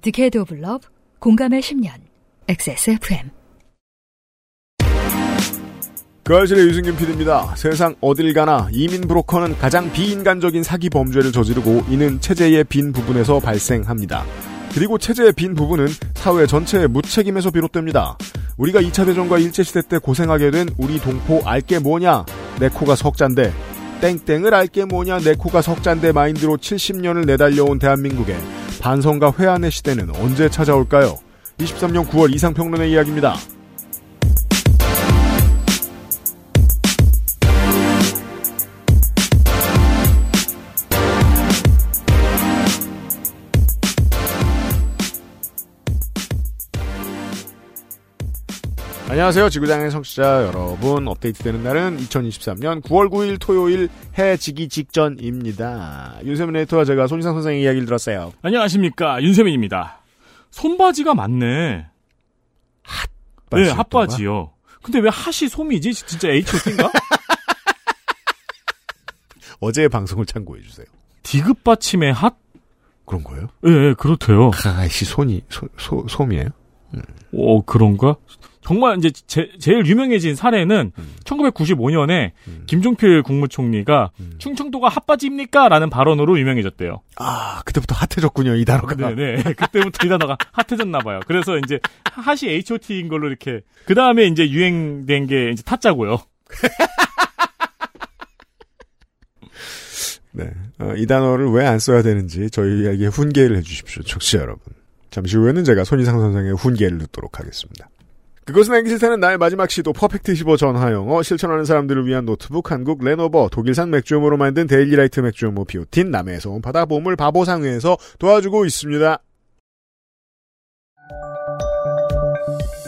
Decade of Love 공감의 10년 XSFM 그알싫의 유승균 PD입니다. 세상 어딜 가나 이민 브로커는 가장 비인간적인 사기 범죄를 저지르고 이는 체제의 빈 부분에서 발생합니다. 그리고 체제의 빈 부분은 사회 전체의 무책임에서 비롯됩니다. 우리가 2차 대전과 일제시대 때 고생하게 된 우리 동포 알게 뭐냐? 내 코가 석잔데 땡땡을 알게 뭐냐 내 코가 석잔데 마인드로 70년을 내달려온 대한민국의 반성과 회한의 시대는 언제 찾아올까요? 23년 9월 이상평론의 이야기입니다. 안녕하세요. 지구장의 청취자 여러분. 업데이트되는 날은 2023년 9월 9일 토요일 해지기 직전입니다. 윤세민 에이터와 제가 손희상 선생의 이야기를 들었어요. 안녕하십니까 윤세민입니다. 손바지가 많네. 네, 핫바지요. 근데 왜 핫이 솜이지? 진짜 H.O.T인가? 어제의 방송을 참고해주세요. 디귿 받침의 핫? 그런 거예요? 예, 네, 그렇대요. 아이씨, 손이, 소, 소, 솜이에요? 오, 그런가? 정말 이제 제, 일 유명해진 사례는 음. 1995년에 음. 김종필 국무총리가 음. 충청도가 핫바지입니까? 라는 발언으로 유명해졌대요. 아, 그때부터 핫해졌군요, 이 단어가. 네네. 그때부터 이 단어가 핫해졌나봐요. 그래서 이제 핫이 H.O.T인 걸로 이렇게. 그 다음에 이제 유행된 게 이제 타짜고요. 네. 어, 이 단어를 왜 안 써야 되는지 저희에게 훈계를 해주십시오, 청취자 여러분. 잠시 후에는 제가 손이상 선생의 훈계를 듣도록 하겠습니다. 그것은 알기 싫다는 나의 마지막 시도 퍼펙트 15 전화영어 실천하는 사람들을 위한 노트북 한국 레노버 독일산 맥주효모로 만든 데일리라이트 맥주효모 비오틴 남해에서 온 바다 보물 바보상회에서 도와주고 있습니다.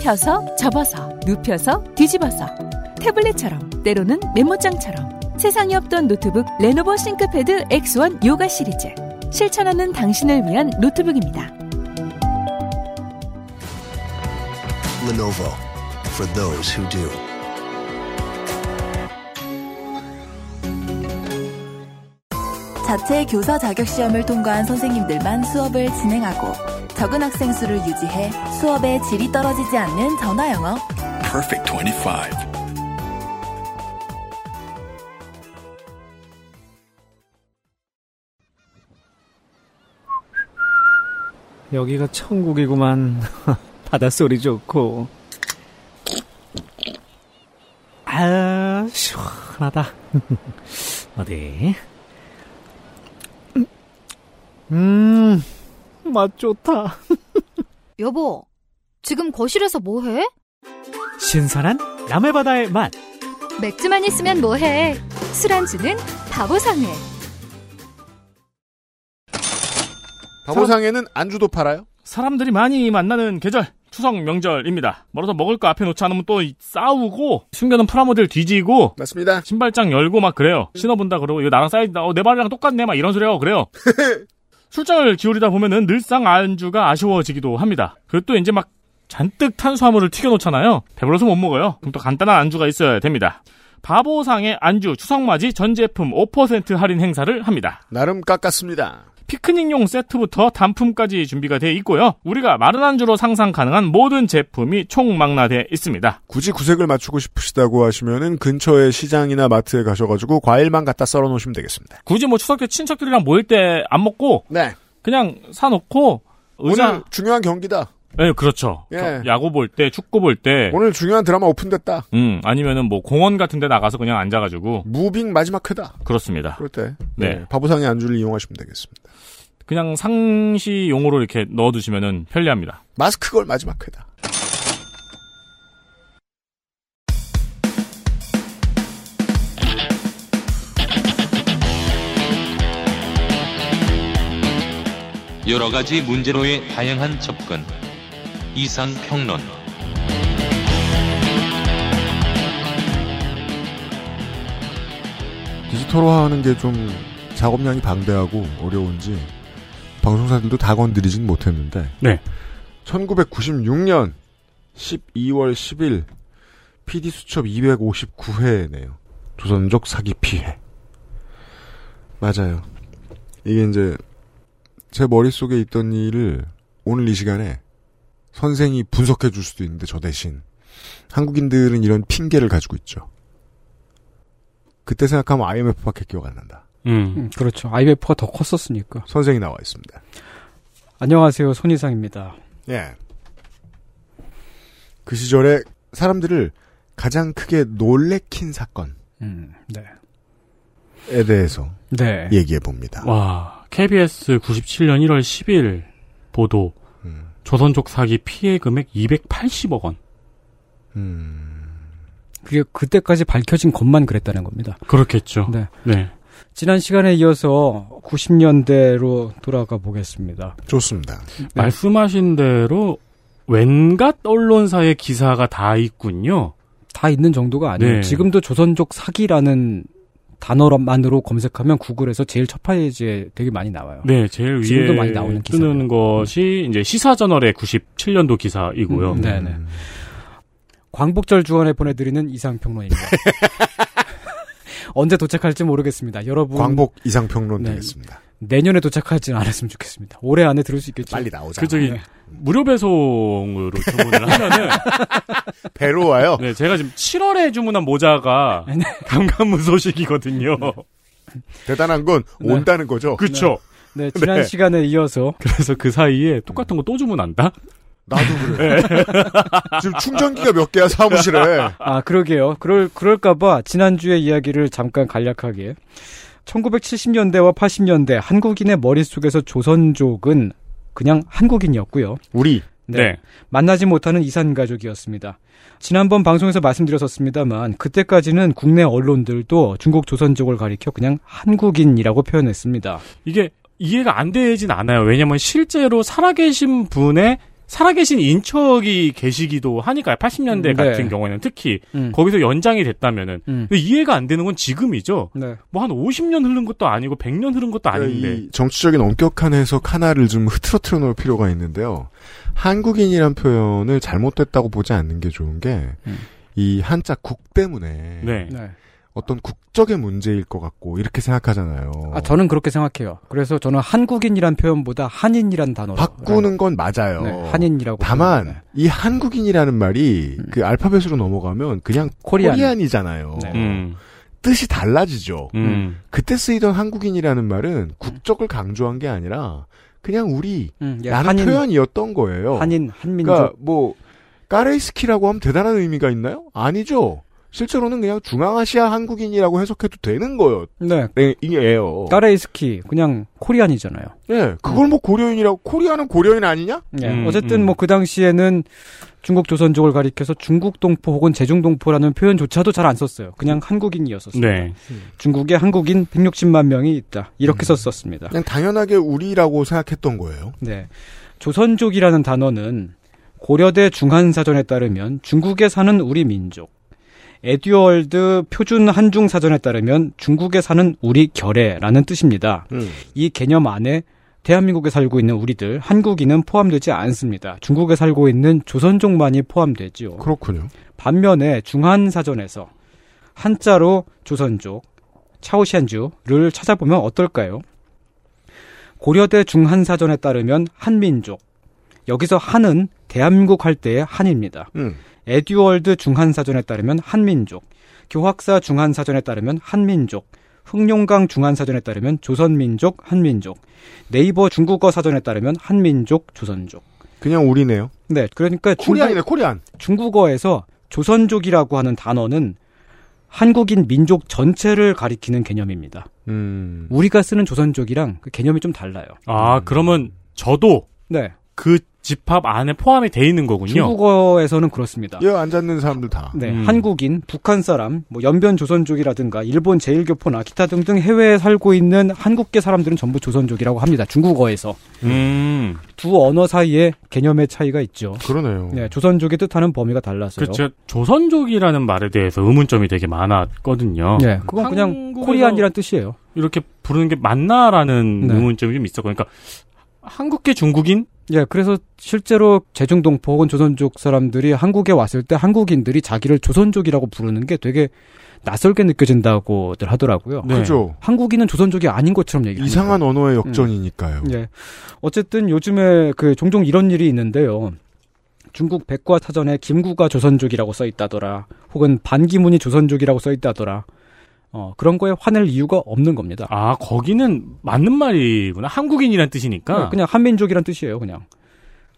펴서 접어서 눕혀서 뒤집어서 태블릿처럼 때로는 메모장처럼 세상에 없던 노트북 레노버 싱크패드 X1 요가 시리즈 실천하는 당신을 위한 노트북입니다. Lenovo for those who do. 자체 교사 자격 시험을 통과한 선생님들만 수업을 진행하고 적은 학생 수를 유지해 수업의 질이 떨어지지 않는 전화 영어. Perfect 25. 여기가 천국이구만. 바닷소리 좋고. 아, 시원하다. 어디? 음, 맛 좋다. 여보, 지금 거실에서 뭐해? 신선한 남해바다의 맛. 맥주만 있으면 뭐해? 술안주는 바보상회. 바보상회는 안주도 팔아요? 사람들이 많이 만나는 계절. 추석 명절입니다. 멀어서 먹을 거 앞에 놓지 않으면 또 싸우고 숨겨놓은 프라모델 뒤지고 맞습니다. 신발장 열고 막 그래요. 신어본다 그러고 이거 나랑 사이즈 어, 내 발이랑 똑같네 막 이런 소리 하고 그래요. 술장을 기울이다 보면은 늘상 안주가 아쉬워지기도 합니다. 그리고 또 이제 막 잔뜩 탄수화물을 튀겨놓잖아요. 배불러서 못 먹어요. 그럼 또 간단한 안주가 있어야 됩니다. 바보상의 안주 추석맞이 전 제품 5% 할인 행사를 합니다. 나름 깎았습니다. 피크닉용 세트부터 단품까지 준비가 되어 있고요. 우리가 마른 안주로 상상 가능한 모든 제품이 총망라되어 있습니다. 굳이 구색을 맞추고 싶으시다고 하시면은 근처의 시장이나 마트에 가셔가지고 과일만 갖다 썰어 놓으시면 되겠습니다. 굳이 뭐 추석 때 친척들이랑 모일 때 안 먹고 네. 그냥 사놓고 의자 오늘 중요한 경기다. 네, 그렇죠. 예. 야구 볼 때, 축구 볼 때, 오늘 중요한 드라마 오픈됐다. 음, 아니면은 뭐 공원 같은 데 나가서 그냥 앉아가지고, 무빙 마지막 회다. 그렇습니다. 그럴 때 네. 네, 바보상의 안주를 이용하시면 되겠습니다. 그냥 상시 용으로 이렇게 넣어두시면은 편리합니다. 마스크 걸 마지막 회다. 여러 가지 문제로의 다양한 접근. 이상 평론. 디지털화하는 게 좀 작업량이 방대하고 어려운지 방송사들도 다 건드리진 못했는데 네. 1996년 12월 10일 PD 수첩 259회네요. 조선족 사기 피해. 맞아요. 이게 이제 제 머릿속에 있던 일을 오늘 이 시간에 선생이 분석해 줄 수도 있는데 저 대신 한국인들은 이런 핑계를 가지고 있죠. 그때 생각하면 IMF밖에 기억 안 난다. 음. 음, 그렇죠. IMF가 더 컸었으니까. 선생이 나와 있습니다. 안녕하세요. 손희상입니다. 예. 그 시절에 사람들을 가장 크게 놀래킨 사건에 음, 네. 대해서 네. 얘기해 봅니다. 와, KBS 97년 1월 10일 보도. 음. 조선족 사기 피해 금액 280억 원. 음. 그게 그때까지 밝혀진 것만 그랬다는 겁니다. 그렇겠죠. 네. 네. 지난 시간에 이어서 90년대로 돌아가 보겠습니다. 좋습니다. 네. 말씀하신 대로 웬갓 언론사의 기사가 다 있군요. 다 있는 정도가 아니에요. 네. 지금도 조선족 사기라는 단어만으로 검색하면 구글에서 제일 첫 페이지에 되게 많이 나와요. 네, 제일 지금도 위에 많이 나오는 뜨는 것이 이제 시사저널의 97년도 기사이고요. 음, 네 네. 광복절 주원에 보내드리는 이상평론입니다. 언제 도착할지 모르겠습니다. 여러분 광복 이상 평론 네. 되겠습니다. 내년에 도착하지는 않았으면 좋겠습니다. 올해 안에 들을 수 있겠죠. 빨리 나오자. 그 저기 네. 무료 배송으로 주문을 하면은 배로 와요. 네, 제가 지금 7월에 주문한 모자가 네. 감감무 소식이거든요. 대단한 건 네. 온다는 거죠. 그쵸? 네, 지난 네. 시간에 이어서 그래서 그 사이에 똑같은 거 또 주문한다? 나도 그래. 지금 충전기가 몇 개야 사무실에. 아 그러게요. 그럴 그럴까봐 지난주의 이야기를 잠깐 간략하게 1970년대와 80년대 한국인의 머릿속에서 조선족은 그냥 한국인이었고요. 우리 네. 만나지 못하는 이산 가족이었습니다. 지난번 방송에서 말씀드렸었습니다만 그때까지는 국내 언론들도 중국 조선족을 가리켜 그냥 한국인이라고 표현했습니다. 이게 이해가 안 되진 않아요. 왜냐면 실제로 살아계신 분의 살아계신 인척이 계시기도 하니까요. 80년대 음, 네. 같은 경우에는 특히 음. 거기서 연장이 됐다면은 음. 근데 이해가 안 되는 건 지금이죠. 네. 뭐한 50년 흐른 것도 아니고 100년 흐른 것도 아닌데. 그러니까 이 정치적인 엄격한 해석 하나를 좀 흐트러트려 놓을 필요가 있는데요. 한국인이란 표현을 잘못됐다고 보지 않는 게 좋은 게, 음. 이 한자 국 때문에 네. 네. 어떤 국적의 문제일 것 같고 이렇게 생각하잖아요. 아 저는 그렇게 생각해요. 그래서 저는 한국인이란 표현보다 한인이란 단어로 바꾸는 건 맞아요. 네, 한인이라고 다만 표현해요. 이 한국인이라는 말이 음. 그 알파벳으로 넘어가면 그냥 코리안. 코리안 이잖아요. 네. 음. 뜻이 달라지죠. 음. 그때 쓰이던 한국인이라는 말은 국적을 강조한 게 아니라 그냥 우리 음, 예, 라는 한인, 표현이었던 거예요. 한인 한민족 그러니까 뭐 까레이스키라고 하면 대단한 의미가 있나요? 아니죠. 실제로는 그냥 중앙아시아 한국인이라고 해석해도 되는 네. 거예요. 까레이스키 그냥 코리안이잖아요. 예, 그걸 뭐 고려인이라고 코리아는 고려인 아니냐? 예, 음, 어쨌든 음. 뭐그 당시에는 중국 조선족을 가리켜서 중국 동포 혹은 재중 동포라는 표현조차도 잘 안 썼어요. 그냥 한국인이었었어요. 네. 중국에 한국인 160만 명이 있다. 이렇게 음. 썼었습니다. 그냥 당연하게 우리라고 생각했던 거예요. 네. 조선족이라는 단어는 고려대 중한사전에 따르면 중국에 사는 우리 민족, 에듀얼드 표준 한중 사전에 따르면 중국에 사는 우리 결애라는 뜻입니다. 음. 이 개념 안에 대한민국에 살고 있는 우리들 한국인은 포함되지 않습니다. 중국에 살고 있는 조선족만이 포함되지요. 그렇군요. 반면에 중한 사전에서 한자로 조선족 차오시안주를 찾아보면 어떨까요? 고려대 중한 사전에 따르면 한민족 여기서 한은 대한민국 할 때의 한입니다. 음. 에듀월드 중한사전에 따르면 한민족, 교학사 중한사전에 따르면 한민족, 흥룡강 중한사전에 따르면 조선민족, 한민족, 네이버 중국어 사전에 따르면 한민족, 조선족. 그냥 우리네요. 네, 그러니까 코리안이네, 코리안. 중국어에서 조선족이라고 하는 단어는 한국인 민족 전체를 가리키는 개념입니다. 음. 우리가 쓰는 조선족이랑 그 개념이 좀 달라요. 아, 그러면 저도 네. 그 집합 안에 포함이 돼 있는 거군요. 중국어에서는 그렇습니다. 여 앉아있는 사람들 다. 네, 음. 한국인, 북한 사람, 뭐 연변 조선족이라든가 일본 제일교포나 기타 등등 해외에 살고 있는 한국계 사람들은 전부 조선족이라고 합니다. 중국어에서 음. 두 언어 사이에 개념의 차이가 있죠. 그러네요. 네, 조선족이 뜻하는 범위가 달라서요. 그렇죠. 조선족이라는 말에 대해서 의문점이 되게 많았거든요. 네, 그건 그냥 한국에서 코리안이란 뜻이에요. 이렇게 부르는 게 맞나라는 네. 의문점이 좀 있었고, 그러니까 한국계 중국인? 예, 그래서 실제로 제중동포 혹은 조선족 사람들이 한국에 왔을 때 한국인들이 자기를 조선족이라고 부르는 게 되게 낯설게 느껴진다고들 하더라고요. 네. 그죠. 한국인은 조선족이 아닌 것처럼 얘기하니까. 이상한 언어의 역전이니까요. 예. 어쨌든 요즘에 그 종종 이런 일이 있는데요. 중국 백과사전에 김구가 조선족이라고 써 있다더라. 혹은 반기문이 조선족이라고 써 있다더라. 어, 그런 거에 화낼 이유가 없는 겁니다. 아, 거기는 맞는 말이구나. 한국인이란 뜻이니까. 네, 그냥 한민족이란 뜻이에요, 그냥.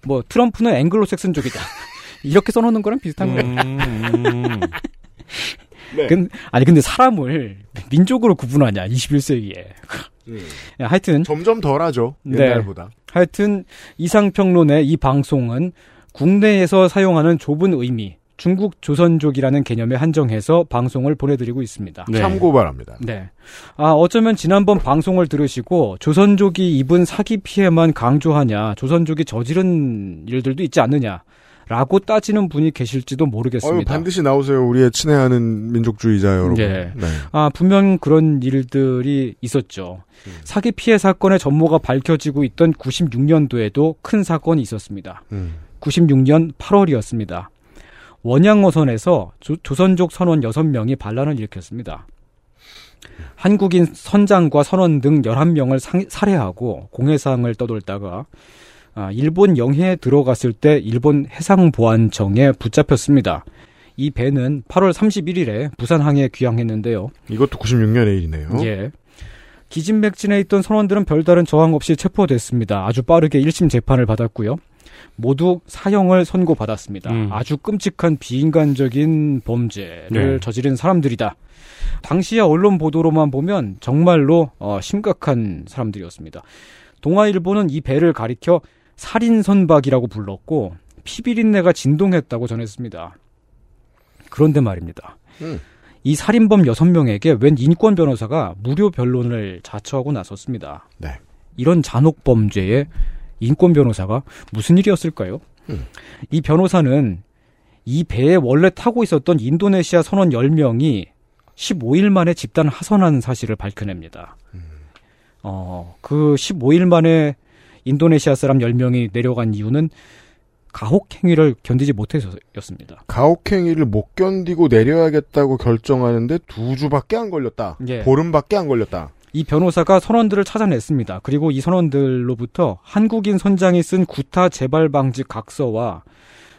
뭐 트럼프는 앵글로색슨족이다. 이렇게 써놓는 거랑 비슷한 음, 거예요. 네. 근, 아니 근데 사람을 민족으로 구분하냐 21세기에. 하여튼 점점 덜 하죠. 네. 옛날보다. 하여튼 이상평론의 이 방송은 국내에서 사용하는 좁은 의미 중국 조선족이라는 개념에 한정해서 방송을 보내드리고 있습니다. 참고 바랍니다. 네. 아, 어쩌면 지난번 방송을 들으시고 조선족이 입은 사기 피해만 강조하냐, 조선족이 저지른 일들도 있지 않느냐, 라고 따지는 분이 계실지도 모르겠습니다. 반드시 나오세요. 우리의 친애하는 민족주의자 여러분. 예. 네. 아, 분명 그런 일들이 있었죠. 사기 피해 사건의 전모가 밝혀지고 있던 96년도에도 큰 사건이 있었습니다. 음. 96년 8월이었습니다. 원양어선에서 조, 조선족 선원 6명이 반란을 일으켰습니다. 한국인 선장과 선원 등 11명을 상, 살해하고 공해상을 떠돌다가 아, 일본 영해에 들어갔을 때 일본 해상보안청에 붙잡혔습니다. 이 배는 8월 31일에 부산항에 귀향했는데요. 이것도 96년의 일이네요. 예. 기진맥진에 있던 선원들은 별다른 저항 없이 체포됐습니다. 아주 빠르게 1심 재판을 받았고요. 모두 사형을 선고받았습니다. 음. 아주 끔찍한 비인간적인 범죄를 네. 저지른 사람들이다. 당시의 언론 보도로만 보면 정말로 어, 심각한 사람들이었습니다. 동아일보는 이 배를 가리켜 살인선박이라고 불렀고 피비린내가 진동했다고 전했습니다. 그런데 말입니다. 음. 이 살인범 6명에게 웬 인권 변호사가 무료 변론을 자처하고 나섰습니다. 네. 이런 잔혹 범죄에 인권 변호사가 무슨 일이었을까요? 음. 이 변호사는 이 배에 원래 타고 있었던 인도네시아 선원 10명이 15일 만에 집단 하선한 사실을 밝혀냅니다. 어, 그 15일 만에 인도네시아 사람 10명이 내려간 이유는 가혹 행위를 견디지 못해서였습니다. 가혹행위를 못 견디고 내려야겠다고 결정하는데 두 주밖에 안 걸렸다. 예. 보름밖에 안 걸렸다. 이 변호사가 선원들을 찾아냈습니다. 그리고 이 선원들로부터 한국인 선장이 쓴 구타 재발 방지 각서와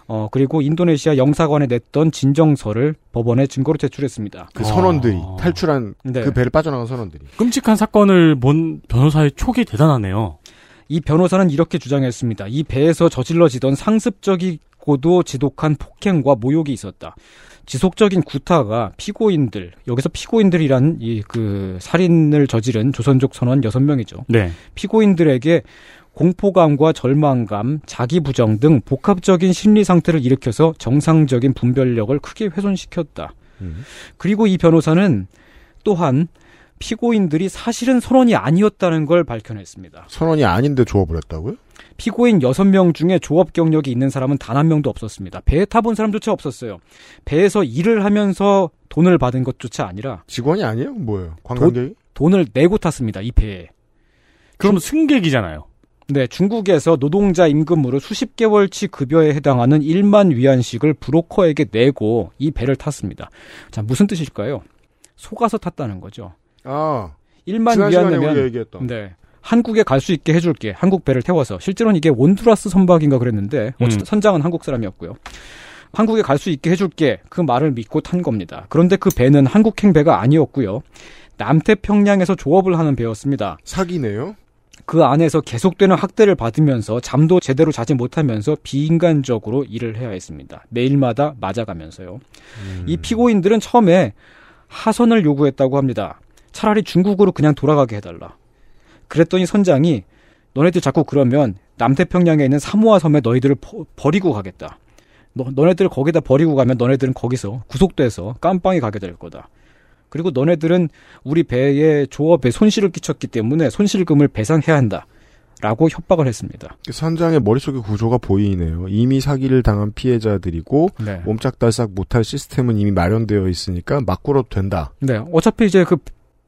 어 그리고 인도네시아 영사관에 냈던 진정서를 법원에 증거로 제출했습니다. 그 선원들이 탈출한 네. 그 배를 빠져나간 선원들이. 끔찍한 사건을 본 변호사의 촉이 대단하네요. 이 변호사는 이렇게 주장했습니다. 이 배에서 저질러지던 상습적이고도 지독한 폭행과 모욕이 있었다. 지속적인 구타가 피고인들, 여기서 피고인들이란 이 그 살인을 저지른 조선족 선원 6명이죠. 네. 피고인들에게 공포감과 절망감, 자기 부정 등 복합적인 심리 상태를 일으켜서 정상적인 분별력을 크게 훼손시켰다. 그리고 이 변호사는 또한 피고인들이 사실은 선원이 아니었다는 걸 밝혀냈습니다. 선원이 아닌데 조업을 했다고요? 피고인 6명 중에 조업 경력이 있는 사람은 단 한 명도 없었습니다. 배에 타본 사람조차 없었어요. 배에서 일을 하면서 돈을 받은 것조차 아니라 직원이 아니에요? 뭐예요? 관광객이? 돈을 내고 탔습니다. 이 배에. 그럼 승객이잖아요. 네, 중국에서 노동자 임금으로 수십 개월치 급여에 해당하는 1만 위안씩을 브로커에게 내고 이 배를 탔습니다. 자, 무슨 뜻일까요? 속아서 탔다는 거죠. 아. 1만 지난 시간에 위안이면. 네. 한국에 갈 수 있게 해줄게. 한국 배를 태워서. 실제로는 이게 원두라스 선박인가 그랬는데, 어쨌든 음. 선장은 한국 사람이었고요. 한국에 갈 수 있게 해줄게. 그 말을 믿고 탄 겁니다. 그런데 그 배는 한국행 배가 아니었고요. 남태평양에서 조업을 하는 배였습니다. 사기네요? 그 안에서 계속되는 학대를 받으면서 잠도 제대로 자지 못하면서 비인간적으로 일을 해야 했습니다. 매일마다 맞아가면서요. 이 피고인들은 처음에 하선을 요구했다고 합니다. 차라리 중국으로 그냥 돌아가게 해달라. 그랬더니 선장이 너네들 자꾸 그러면 남태평양에 있는 사모아 섬에 너희들을 퍼- 버리고 가겠다. 너, 너네들 거기다 버리고 가면 너네들은 거기서 구속돼서 깜빵에 가게 될 거다. 그리고 너네들은 우리 배에 조업에 손실을 끼쳤기 때문에 손실금을 배상해야 한다. 라고 협박을 했습니다. 그 선장의 머릿속의 구조가 보이네요. 이미 사기를 당한 피해자들이고 네. 몸짝달싹 못할 시스템은 이미 마련되어 있으니까 막 굴어도 된다. 네, 어차피 이제 그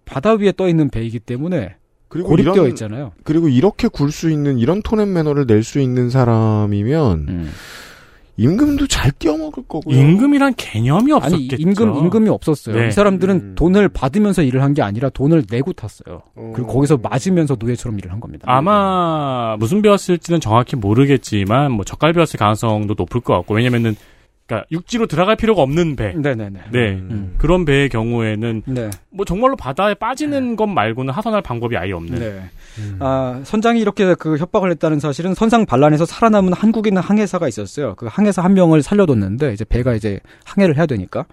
바다 위에 떠 있는 배이기 때문에 그리고 고립되어 이런- 있잖아요. 그리고 이렇게 굴 수 있는 이런 톤앤 매너를 낼 수 있는 사람이면 음. 임금도 잘 띄어먹을 거고요. 임금이란 개념이 없었겠죠. 아니 임금 임금이 없었어요. 네. 이 사람들은 음. 돈을 받으면서 일을 한 게 아니라 돈을 내고 탔어요. 그리고 거기서 맞으면서 노예처럼 일을 한 겁니다. 아마 무슨 배였을지는 정확히 모르겠지만 뭐 젓갈배였을 가능성도 높을 것 같고 왜냐면은 그러니까 육지로 들어갈 필요가 없는 배. 네네네. 네. 음. 그런 배의 경우에는 네. 뭐 정말로 바다에 빠지는 것 말고는 하선할 방법이 아예 없는. 네. 아, 선장이 이렇게 그 협박을 했다는 사실은 선상 반란에서 살아남은 한국인 항해사가 있었어요. 그 항해사 한 명을 살려뒀는데 이제 배가 이제 항해를 해야 되니까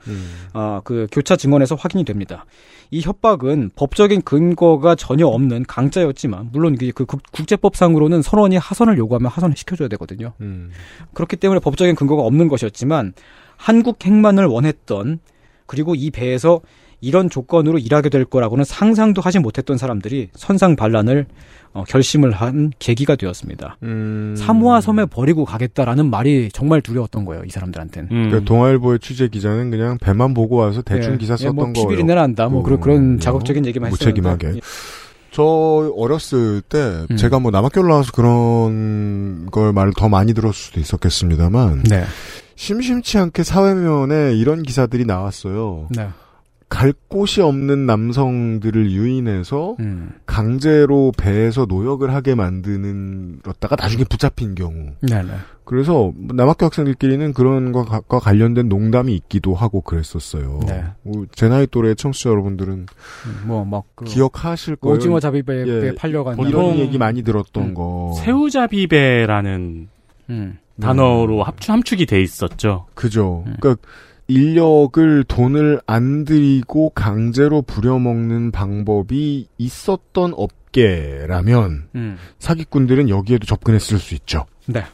아, 그 교차 증언에서 확인이 됩니다. 이 협박은 법적인 근거가 전혀 없는 강짜였지만 물론 그 국- 국제법상으로는 선원이 하선을 요구하면 하선을 시켜줘야 되거든요. 음. 그렇기 때문에 법적인 근거가 없는 것이었지만 한국 행만을 원했던 그리고 이 배에서 이런 조건으로 일하게 될 거라고는 상상도 하지 못했던 사람들이 선상 반란을 어, 결심을 한 계기가 되었습니다. 음. 사모아 섬에 버리고 가겠다라는 말이 정말 두려웠던 거예요, 이 사람들한테는. 음. 그 동아일보의 취재 기자는 그냥 배만 보고 와서 대충 예, 기사 예, 썼던 뭐 거예요. 피비린내 난다, 뭐 그런 그런 자극적인 얘기만 했었는데. 무책임하게. 예. 저 어렸을 때 음. 제가 뭐 남학교 올라와서 그런 걸 말을 더 많이 들었을 수도 있었겠습니다만 네. 심심치 않게 사회면에 이런 기사들이 나왔어요. 네. 갈 곳이 없는 남성들을 유인해서 음. 강제로 배에서 노역을 하게 만드는었다가 나중에 붙잡힌 경우. 네, 네. 그래서 남학교 학생들끼리는 그런 것과 관련된 농담이 있기도 하고 그랬었어요. 네. 뭐제 나이 또래 청취자 여러분들은 뭐막 그 기억하실 거예요. 오징어 잡이배에 예, 팔려간 이런 보통- 얘기 많이 들었던 음. 거. 새우잡이배라는 음. 단어로 합추 함축이 돼 있었죠. 그죠. 음. 그러니까 인력을 돈을 안 들이고 강제로 부려먹는 방법이 있었던 업계라면 음. 사기꾼들은 여기에도 접근했을 수 있죠. 네.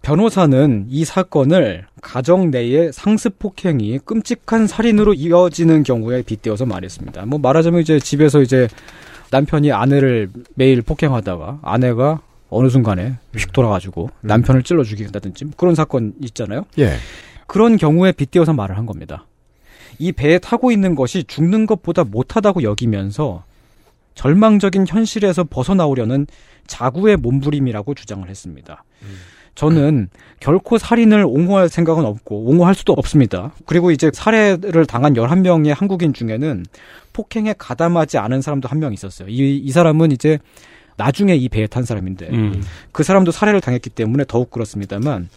변호사는 이 사건을 가정 내의 상습 폭행이 끔찍한 살인으로 이어지는 경우에 빗대어서 말했습니다. 뭐 말하자면 이제 집에서 이제 남편이 아내를 매일 폭행하다가 아내가 어느 순간에 휙 돌아가지고 남편을 찔러 죽인다든지 뭐 그런 사건 있잖아요. 예. 그런 경우에 빗대어서 말을 한 겁니다. 이 배에 타고 있는 것이 죽는 것보다 못하다고 여기면서 절망적인 현실에서 벗어나오려는 자구의 몸부림이라고 주장을 했습니다. 저는 결코 살인을 옹호할 생각은 없고 옹호할 수도 없습니다. 그리고 이제 살해를 당한 11명의 한국인 중에는 폭행에 가담하지 않은 사람도 한 명 있었어요. 이, 이 사람은 이제 나중에 이 배에 탄 사람인데 음. 그 사람도 살해를 당했기 때문에 더욱 그렇습니다만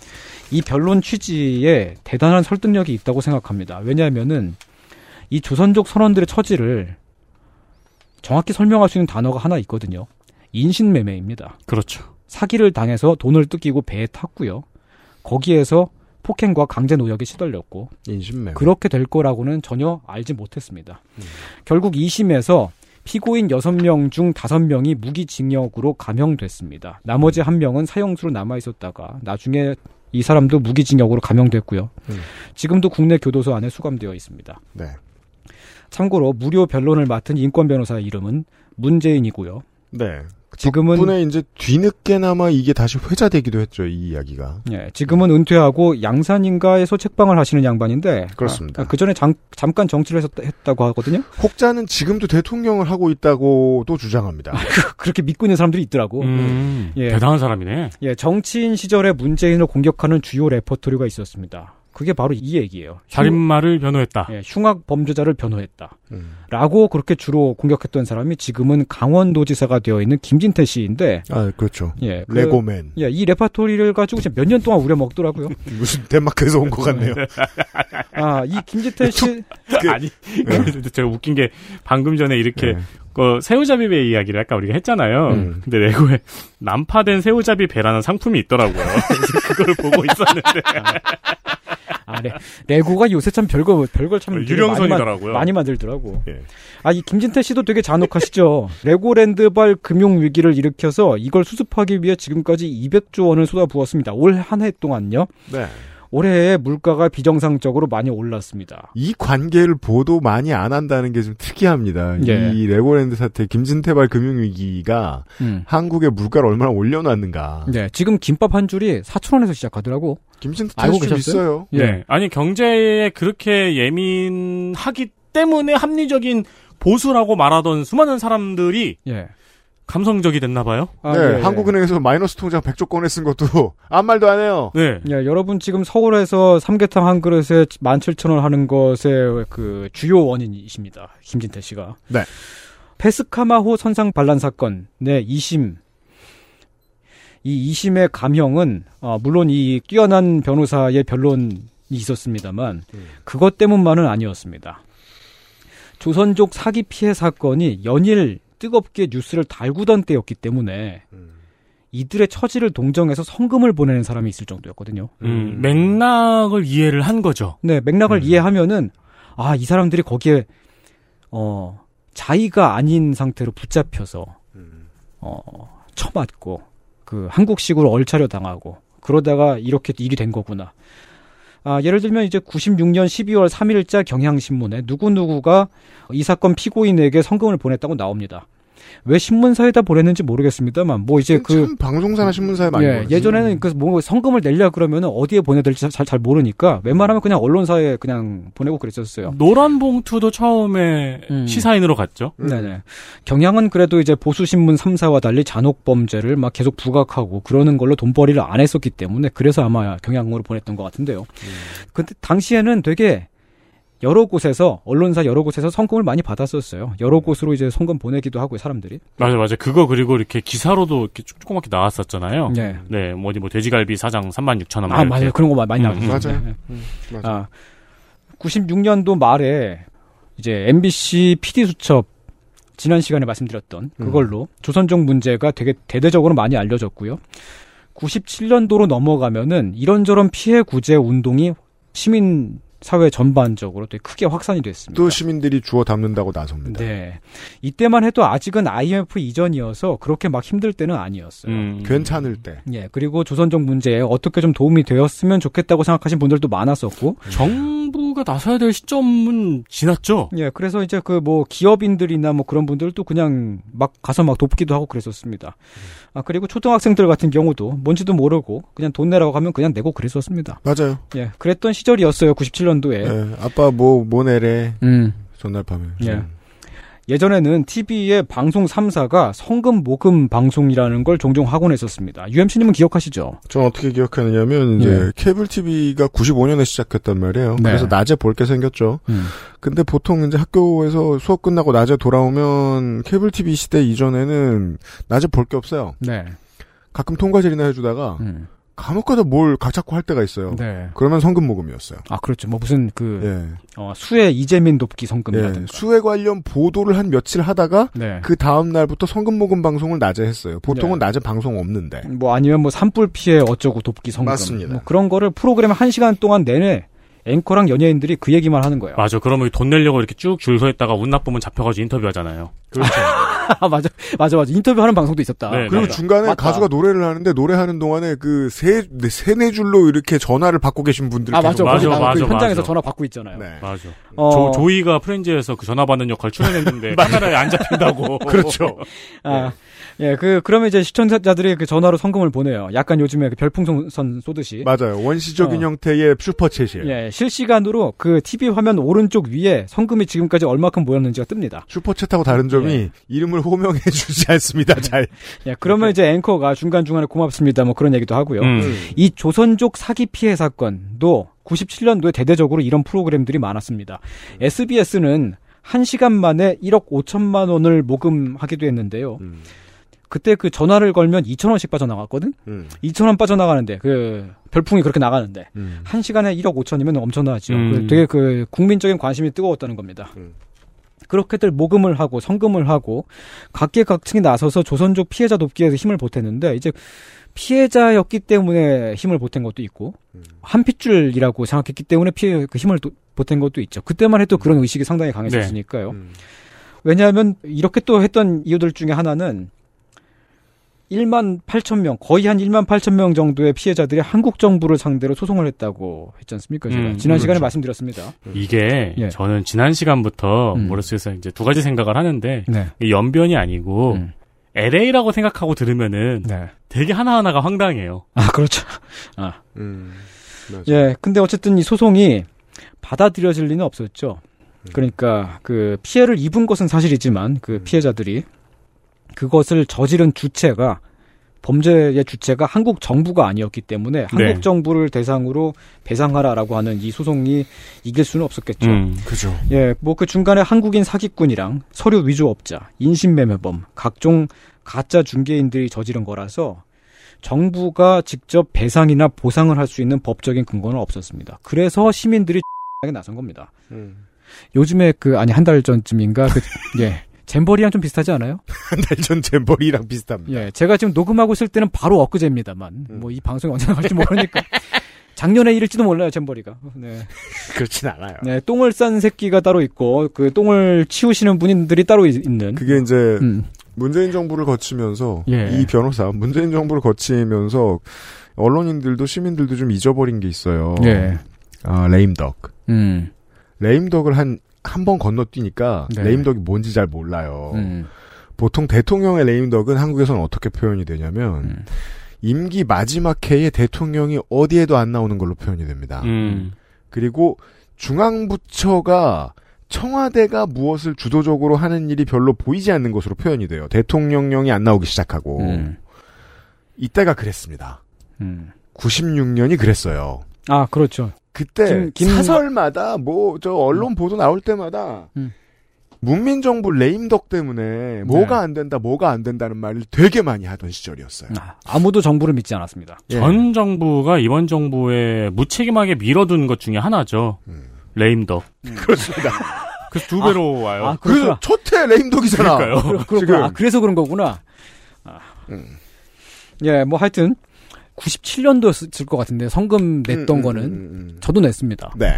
이 변론 취지에 대단한 설득력이 있다고 생각합니다. 왜냐하면은 이 조선족 선원들의 처지를 정확히 설명할 수 있는 단어가 하나 있거든요. 인신매매입니다. 그렇죠. 사기를 당해서 돈을 뜯기고 배에 탔고요. 거기에서 폭행과 강제 노역에 시달렸고 인신매매. 그렇게 될 거라고는 전혀 알지 못했습니다. 결국 2심에서 피고인 6명 중 5명이 무기징역으로 감형됐습니다. 나머지 한 명은 사형수로 남아 있었다가 나중에 이 사람도 무기징역으로 감형됐고요. 음. 지금도 국내 교도소 안에 수감되어 있습니다. 네. 참고로 무료 변론을 맡은 인권 변호사의 이름은 문재인이고요. 네. 지금은 덕분에 이제 뒤늦게나마 이게 다시 회자되기도 했죠, 이 이야기가. 예, 지금은 은퇴하고 양산인가에서 책방을 하시는 양반인데 그렇습니다. 그 전에 잠깐 정치를 했었, 했다고 하거든요. 혹자는 지금도 대통령을 하고 있다고도 주장합니다. 그렇게 믿고 있는 사람들이 있더라고. 음, 예. 대단한 사람이네. 예, 정치인 시절에 문재인을 공격하는 주요 레퍼토리가 있었습니다. 그게 바로 이 얘기예요. 살인마를 변호했다. 예, 흉악 범죄자를 변호했다. 음. 라고 그렇게 주로 공격했던 사람이 지금은 강원도지사가 되어 있는 김진태 씨인데, 아, 그렇죠. 예, 그- 레고맨. 예, 이 레퍼토리를 가지고 몇년 동안 우려먹더라고요. 무슨 덴마크에서 온 것 같네요. 아, 이 김진태 씨, 아니, 그래도 제가 웃긴 게 방금 전에 이렇게 네. 그 새우잡이 이야기를 아까 우리가 했잖아요. 음. 근데 레고에 난파된 새우잡이 배라는 상품이 있더라고요. 그걸 보고 있었는데 아, 레, 레고가 요새 참 별거, 별걸 참 되게 유령선이더라고요. 많이, 만- 많이 만들더라고. 예. 아, 이 김진태 씨도 되게 잔혹하시죠. 레고랜드발 금융 위기를 일으켜서 이걸 수습하기 위해 지금까지 200조 원을 쏟아부었습니다. 올 한 해 동안요. 네. 올해의 물가가 비정상적으로 많이 올랐습니다. 이 관계를 보도 많이 안 한다는 게 좀 특이합니다. 예. 이 레고랜드 사태, 김진태발 금융위기가 음. 한국의 물가를 얼마나 올려놨는가. 네, 지금 김밥 한 줄이 4천 원에서 시작하더라고. 김진태 알고 좀 계셨어요? 있어요. 예. 네. 아니 경제에 그렇게 예민하기 때문에 합리적인 보수라고 말하던 수많은 사람들이 예. 감성적이 됐나 봐요. 아, 네, 예, 예. 한국은행에서 마이너스 통장 100조 꺼내 쓴 것도 아무 말도 안 해요. 네. 예, 여러분 지금 서울에서 삼계탕 한 그릇에 17,000원 하는 것의 그 주요 원인이십니다. 김진태 씨가. 네. 페스카마호 선상 반란 사건, 네, 2심. 이 2심의 감형은, 어, 물론 이 뛰어난 변호사의 변론이 있었습니다만, 그것 때문만은 아니었습니다. 조선족 사기 피해 사건이 연일 뜨겁게 뉴스를 달구던 때였기 때문에, 이들의 처지를 동정해서 성금을 보내는 사람이 있을 정도였거든요. 음, 맥락을 이해를 한 거죠. 네, 맥락을 이해하면은 아, 이 사람들이 거기에 어, 자의가 아닌 상태로 붙잡혀서 어, 쳐맞고 그 한국식으로 얼차려 당하고 그러다가 이렇게 일이 된 거구나. 아, 예를 들면 이제 96년 12월 3일자 경향신문에 누구누구가 이 사건 피고인에게 성금을 보냈다고 나옵니다. 왜 신문사에다 보냈는지 모르겠습니다만 뭐 이제 그참 방송사나 신문사에 많이 예. 예전에는 그뭐 성금을 내려 그러면은 어디에 보내야 될지 잘, 잘 모르니까 웬만하면 그냥 언론사에 그냥 보내고 그랬었어요. 노란 봉투도 처음에 음. 시사인으로 갔죠. 네네. 경향은 그래도 이제 보수 신문 3사와 달리 잔혹 범죄를 막 계속 부각하고 그러는 걸로 돈벌이를 안 했었기 때문에 그래서 아마 경향으로 보냈던 것 같은데요. 근데 당시에는 되게 여러 곳에서 언론사 여러 곳에서 성금을 많이 받았었어요. 여러 곳으로 이제 성금 보내기도 하고요, 사람들이. 맞아, 맞아. 그거 그리고 이렇게 기사로도 이렇게 조그맣게 나왔었잖아요. 네. 네, 뭐 어디 뭐 돼지갈비 사장 3만 6천 원. 아, 맞아요. 그런 거 마- 많이 음, 나왔죠. 맞아요. 네. 음, 아, 96년도 말에 이제 MBC PD 수첩 지난 시간에 말씀드렸던 그걸로 조선족 문제가 되게 대대적으로 많이 알려졌고요. 97년도로 넘어가면은 이런저런 피해 구제 운동이 시민 사회 전반적으로 되게 크게 확산이 됐습니다. 또 시민들이 주워 담는다고 나섭니다. 네. 이때만 해도 아직은 IMF 이전이어서 그렇게 막 힘들 때는 아니었어요. 음. 괜찮을 때. 예, 그리고 조선족 문제에 어떻게 좀 도움이 되었으면 좋겠다고 생각하신 분들도 많았었고, 정부가 나서야 될 시점은 지났죠. 예, 그래서 이제 그 뭐 기업인들이나 뭐 그런 분들도 그냥 막 가서 막 돕기도 하고 그랬었습니다. 아, 그리고 초등학생들 같은 경우도 뭔지도 모르고 그냥 돈 내라고 하면 그냥 내고 그랬었습니다. 맞아요. 예, 그랬던 시절이었어요, 97년 도에. 예, 아빠 뭐, 뭐 내래. 음. 전날 밤에. 예. 예전에는 TV의 방송 3사가 성금 모금 방송이라는 걸 종종 하곤 했었습니다. UMC님은 기억하시죠? 전 어떻게 기억하느냐면 이제 예. 케이블 TV가 95년에 시작했단 말이에요. 네. 그래서 낮에 볼 게 생겼죠. 음. 근데 보통 이제 학교에서 수업 끝나고 낮에 돌아오면 케이블 TV 시대 이전에는 낮에 볼 게 없어요. 네. 가끔 통과제리나 해주다가 음. 간혹 가다 뭘 자꾸 할 때가 있어요. 네. 그러면 성금 모금이었어요. 아, 그렇죠. 뭐 무슨 그, 예. 어, 수혜 이재민 돕기 예. 성금이라든가. 수혜 관련 보도를 한 며칠 하다가 네. 그 다음 날부터 성금 모금 방송을 낮에 했어요. 보통은 네. 낮에 방송 없는데. 뭐 아니면 뭐 산불 피해 어쩌고 돕기 성금. 맞습니다. 뭐 그런 거를 프로그램 한 시간 동안 내내 앵커랑 연예인들이 그 얘기만 하는 거예요. 맞아. 그러면 돈 내려고 이렇게 쭉 줄 서 있다가 운 나쁘면 잡혀가지고 인터뷰하잖아요. 그렇죠. 아, 맞아. 맞아, 맞아. 인터뷰하는 방송도 있었다. 네, 그리고 맞아. 중간에 맞다. 가수가 노래를 하는데 노래하는 동안에 그 세, 네, 세네 줄로 이렇게 전화를 받고 계신 분들이 아, 맞아. 계속 맞아, 맞아, 맞아, 그 현장에서 맞아. 전화 받고 있잖아요. 네. 맞아. 어. 조, 조이가 프렌즈에서 그 전화 받는 역할 출연했는데 카메라에 안 잡힌다고. 그렇죠. 아, 예, 그, 그러면 이제 시청자들이 그 전화로 성금을 보내요. 약간 요즘에 그 별풍선 쏘듯이. 맞아요. 원시적인 어. 형태의 슈퍼챗이에요. 예, 실시간으로 그 TV 화면 오른쪽 위에 성금이 지금까지 얼마큼 모였는지가 뜹니다. 슈퍼챗하고 다른 점이 예. 이름을 호명해 주지 않습니다. 잘. 예, 그러면 이제 앵커가 중간 중간에 고맙습니다. 뭐 그런 얘기도 하고요. 음. 이 조선족 사기 피해 사건도 97년도에 대대적으로 이런 프로그램들이 많았습니다. SBS는 1시간 만에 1억 5천만 원을 모금하기도 했는데요. 음. 그때 그 전화를 걸면 2천원씩 빠져나갔거든? 음. 2천원 빠져나가는데, 그, 별풍이 그렇게 나가는데, 음. 1시간에 1억 5천이면 엄청나죠. 음. 그 되게 그, 국민적인 관심이 뜨거웠다는 겁니다. 음. 그렇게들 모금을 하고, 성금을 하고, 각계각층이 나서서 조선족 피해자 돕기에 서 힘을 보탰는데, 이제, 피해자였기 때문에 힘을 보탠 것도 있고, 음. 한 핏줄이라고 생각했기 때문에 피해, 그 힘을 도- 보탠 것도 있죠. 그때만 해도 그런 의식이 상당히 강했었으니까요. 음. 왜냐하면 이렇게 또 했던 이유들 중에 하나는 1만 8천 명, 거의 한 1만 8천 명 정도의 피해자들이 한국 정부를 상대로 소송을 했다고 했지 않습니까? 제가 음, 지난 시간에 그렇죠. 말씀드렸습니다. 이게 예. 저는 지난 시간부터 음. 머릿속에서 이제 두 가지 생각을 하는데 네. 연변이 아니고 음. LA라고 생각하고 들으면은 네. 되게 하나하나가 황당해요. 아, 그렇죠. 아. 음. 맞아요. 예. 근데 어쨌든 이 소송이 받아들여질 리는 없었죠. 그러니까 그 피해를 입은 것은 사실이지만 그 피해자들이 그것을 저지른 주체가 범죄의 주체가 한국 정부가 아니었기 때문에 한국 네. 정부를 대상으로 배상하라라고 하는 이 소송이 이길 수는 없었겠죠. 음. 그죠. 예, 뭐 그 중간에 한국인 사기꾼이랑 서류 위조업자, 인신매매범, 각종 가짜 중개인들이 저지른 거라서 정부가 직접 배상이나 보상을 할 수 있는 법적인 근거는 없었습니다. 그래서 시민들이 나선 겁니다. 음. 요즘에 그 아니 한 달 전쯤인가 그 예. 잼버리랑 좀 비슷하지 않아요? 한 달전 잼버리랑 비슷합니다. 예, 제가 지금 녹음하고 있을 때는 바로 엊그제입니다만, 뭐이 방송이 언제 나갈지 모르니까. 작년에 일일지도 몰라요, 잼버리가. 네. 그렇진 않아요. 네, 똥을 싼 새끼가 따로 있고, 그 똥을 치우시는 분들이 따로 있- 있는. 그게 이제 음. 문재인 정부를 거치면서 예. 이 변호사 문재인 정부를 거치면서 언론인들도 시민들도 좀 잊어버린 게 있어요. 예. 아, 레임덕. 음. 레임덕을 한 한 번 건너뛰니까 네. 레임덕이 뭔지 잘 몰라요. 음. 보통 대통령의 레임덕은 한국에서는 어떻게 표현이 되냐면 음. 임기 마지막 해에 대통령이 어디에도 안 나오는 걸로 표현이 됩니다. 음. 그리고 중앙부처가 청와대가 무엇을 주도적으로 하는 일이 별로 보이지 않는 것으로 표현이 돼요. 대통령령이 안 나오기 시작하고 음. 이때가 그랬습니다. 음. 96년이 그랬어요. 아, 그렇죠. 그때 김- 김- 사설마다 뭐 저 언론 보도 나올 때마다 음. 문민정부 레임덕 때문에 뭐가 안 된다, 뭐가 안 된다는 말을 되게 많이 하던 시절이었어요. 아, 아무도 정부를 믿지 않았습니다. 예. 전 정부가 이번 정부에 무책임하게 밀어둔 것 중에 하나죠. 레임덕. 그렇습니다. 그래서 두 배로 와요. 아, 그 그렇구나. 첫해 레임덕이잖아. 그러니까요. 그렇- 그렇구나. 지금. 아, 그래서 그런 거구나. 아. 음. 예, 뭐 하여튼 97년도였을 것 같은데 성금 냈던 음, 음, 거는 음, 음. 저도 냈습니다. 네.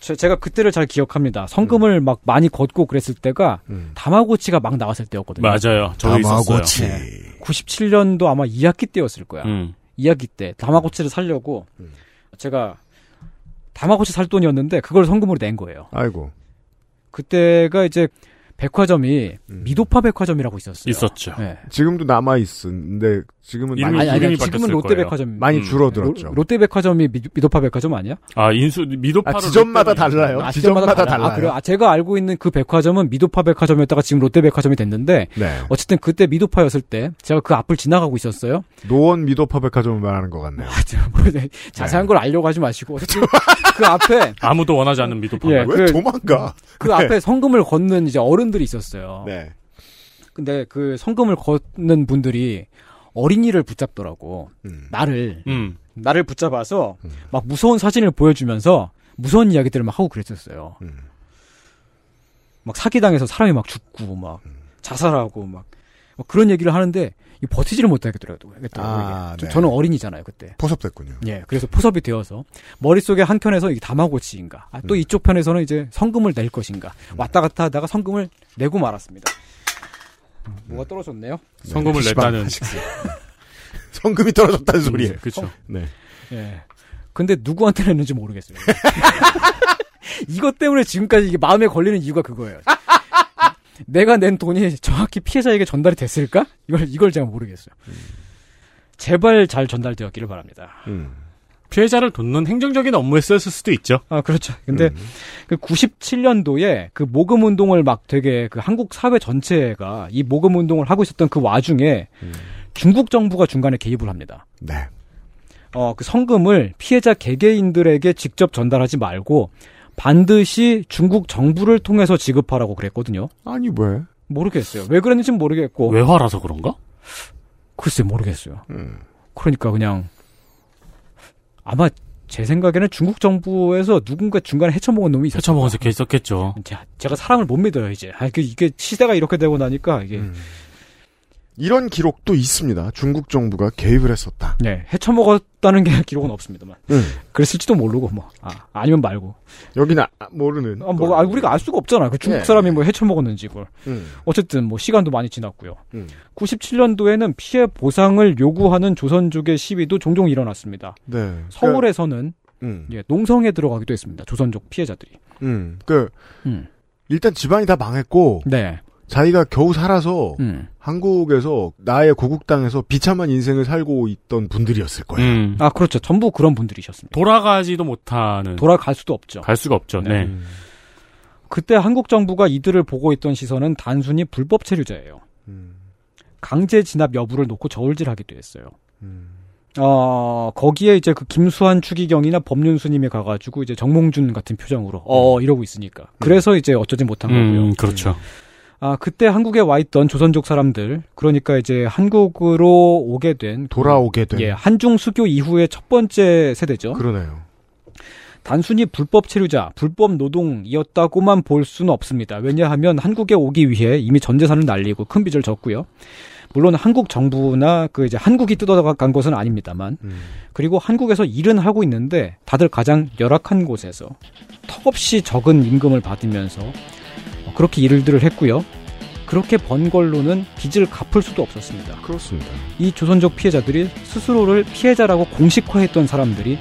제, 가 그때를 잘 기억합니다. 성금을 막 많이 걷고 그랬을 때가 음. 다마고치가 막 나왔을 때였거든요. 맞아요. 저도 있었어요. 다마고치. 네. 97년도 아마 2학기 때였을 거야. 음. 2학기 때 다마고치를 살려고 음. 제가 다마고치 살 돈이었는데 그걸 성금으로 낸 거예요. 아이고. 그때가 이제 백화점이 음. 미도파 백화점이라고 있었어요. 있었죠. 네. 지금도 남아 있는데 지금은 이름이- 많이 아니, 아니, 지금은 바뀌었을 롯데 거예요. 백화점. 많이 음. 줄어들었죠. 로, 롯데 백화점이 미, 미도파 백화점 아니야? 아, 인수, 미도파로. 아, 지점마다 달라요. 아, 지점마다 달라요? 달라 요. 아, 그래요? 아, 제가 알고 있는 그 백화점은 미도파 백화점이었다가 지금 롯데 백화점이 됐는데 네. 어쨌든 그때 미도파였을 때 제가 그 앞을 지나가고 있었어요. 노원 미도파 백화점을 말하는 것 같네요. 아, 제가 뭐 네, 자세한 걸 알려고 하지 마시고 어쨌든 그 앞에 아무도 원하지 않는 미도파. 예, 왜 그- 도망가? 그 앞에 성금을 걷는 이제 어른 들이 있었어요. 네. 근데 그 성금을 걷는 분들이 어린이를 붙잡더라고. 음. 나를 음. 나를 붙잡아서 막 무서운 사진을 보여주면서 무서운 이야기들을 막 하고 그랬었어요. 음. 막 사기당해서 사람이 막 죽고 막 자살하고 막, 막 그런 얘기를 하는데 이 버티지를 못하겠더라고요. 아, 이게. 네. 저는 어린이잖아요 그때. 포섭됐군요. 예, 그래서 포섭이 되어서 머릿속에 한 켠에서 이게 다마고치인가, 아, 또 음. 이쪽 편에서는 이제 성금을 낼 것인가 왔다 갔다 하다가 성금을 내고 말았습니다. 뭐가 떨어졌네요? 성금을 PC방 냈다는. 성금이 떨어졌다는 소리예요. 그쵸. 네. 예. 근데 누구한테 냈는지 모르겠어요. 이것 때문에 지금까지 이게 마음에 걸리는 이유가 그거예요. 내가 낸 돈이 정확히 피해자에게 전달이 됐을까? 이걸 이걸 제가 모르겠어요. 제발 잘 전달되었기를 바랍니다. 음. 피해자를 돕는 행정적인 업무에 쓰였을 수도 있죠. 아, 그렇죠. 근데 음. 그 97년도에 그 모금 운동을 막 되게 그 한국 사회 전체가 이 모금 운동을 하고 있었던 그 와중에 음. 중국 정부가 중간에 개입을 합니다. 네. 어, 그 성금을 피해자 개개인들에게 직접 전달하지 말고 반드시 중국 정부를 통해서 지급하라고 그랬거든요. 아니 왜? 모르겠어요. 왜 그랬는지는 모르겠고. 외화라서 그런가? 글쎄 모르겠어요. 음. 그러니까 그냥 아마 제 생각에는 중국 정부에서 누군가 중간에 헤쳐먹은 놈이 있었어요. 헤쳐먹은 새끼 있었겠죠. 제가, 제가 사람을 못 믿어요 이제. 아, 그 이게 시대가 이렇게 되고 나니까 이게 음. 이런 기록도 있습니다. 중국 정부가 개입을 했었다. 네 헤쳐먹었다는 게 기록은 없습니다만. 음. 그랬을지도 모르고 뭐 아, 아니면 말고. 여기는 아- 모르는. 아, 뭐 아, 우리가 알 수가 없잖아. 그 중국 네. 사람이 뭐 헤쳐먹었는지 그걸. 음. 어쨌든 뭐 시간도 많이 지났고요. 음. 97년도에는 피해 보상을 요구하는 조선족의 시위도 종종 일어났습니다. 네. 서울에서는 음. 예, 농성에 들어가기도 했습니다. 조선족 피해자들이. 음. 그 음. 일단 집안이 다 망했고 네. 자기가 겨우 살아서 음. 한국에서 나의 고국 땅에서 비참한 인생을 살고 있던 분들이었을 거예요. 음. 아 그렇죠. 전부 그런 분들이셨습니다. 돌아가지도 못하는. 돌아갈 수도 없죠. 갈 수가 없죠. 네. 음. 그때 한국 정부가 이들을 보고 있던 시선은 단순히 불법 체류자예요. 강제 진압 여부를 놓고 저울질하기도 했어요. 어, 거기에 이제 그 김수환 추기경이나 법륜스님이 가가지고 이제 정몽준 같은 표정으로 어 이러고 있으니까 그래서 이제 어쩌지 못한 거고요. 음, 그렇죠. 아 그때 한국에 와 있던 조선족 사람들 그러니까 이제 한국으로 오게 된 돌아오게 된. 예 한중 수교 이후의 첫 번째 세대죠. 그러네요. 단순히 불법 체류자, 불법 노동이었다고만 볼 수는 없습니다. 왜냐하면 한국에 오기 위해 이미 전 재산을 날리고 큰 빚을 졌고요. 물론 한국 정부나 그 이제 한국이 뜯어간 것은 아닙니다만 그리고 한국에서 일은 하고 있는데 다들 가장 열악한 곳에서 턱없이 적은 임금을 받으면서 그렇게 일들을 했고요. 그렇게 번 걸로는 빚을 갚을 수도 없었습니다. 그렇습니다. 이 조선족 피해자들이 스스로를 피해자라고 공식화했던 사람들이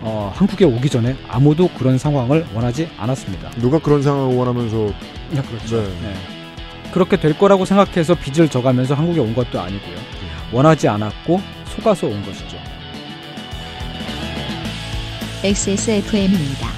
어, 한국에 오기 전에 아무도 그런 상황을 원하지 않았습니다. 누가 그런 상황을 원하면서. 네, 그렇죠. 네. 그렇게 될 거라고 생각해서 빚을 져가면서 한국에 온 것도 아니고요. 원하지 않았고 속아서 온 것이죠. XSFM입니다.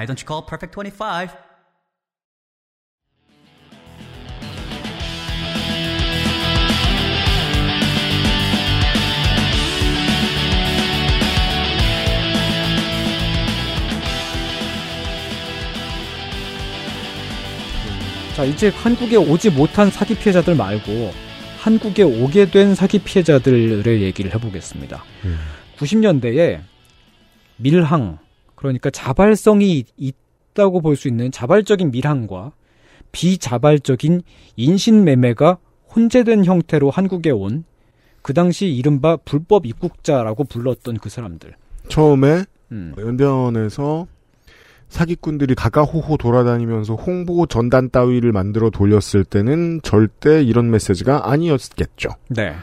Why don't you call Perfect 25? 자, 이제 한국에 오지 못한 사기 피해자들 말고 한국에 오게 된 사기 피해자들의 얘기를 해보겠습니다. 90년대에 밀항, 그러니까 자발성이 있다고 볼 수 있는 자발적인 밀항과 비자발적인 인신매매가 혼재된 형태로 한국에 온 그 당시 이른바 불법 입국자라고 불렀던 그 사람들. 처음에 음. 연변에서 사기꾼들이 가가호호 돌아다니면서 홍보 전단 따위를 만들어 돌렸을 때는 절대 이런 메시지가 아니었겠죠. 네.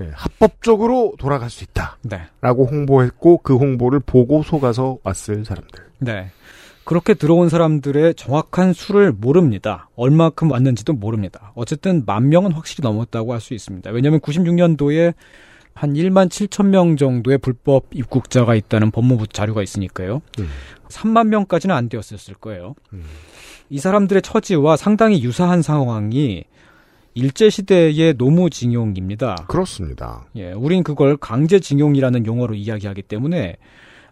예, 합법적으로 돌아갈 수 있다. 네. 라고 홍보했고 그 홍보를 보고 속아서 왔을 사람들. 네. 그렇게 들어온 사람들의 정확한 수를 모릅니다. 얼마큼 왔는지도 모릅니다. 어쨌든 만 명은 확실히 넘었다고 할 수 있습니다. 왜냐하면 96년도에 한 1만 7천 명 정도의 불법 입국자가 있다는 법무부 자료가 있으니까요. 3만 명까지는 안 되었을 거예요. 이 사람들의 처지와 상당히 유사한 상황이 일제시대의 노무징용입니다. 그렇습니다. 예, 우린 그걸 강제징용이라는 용어로 이야기하기 때문에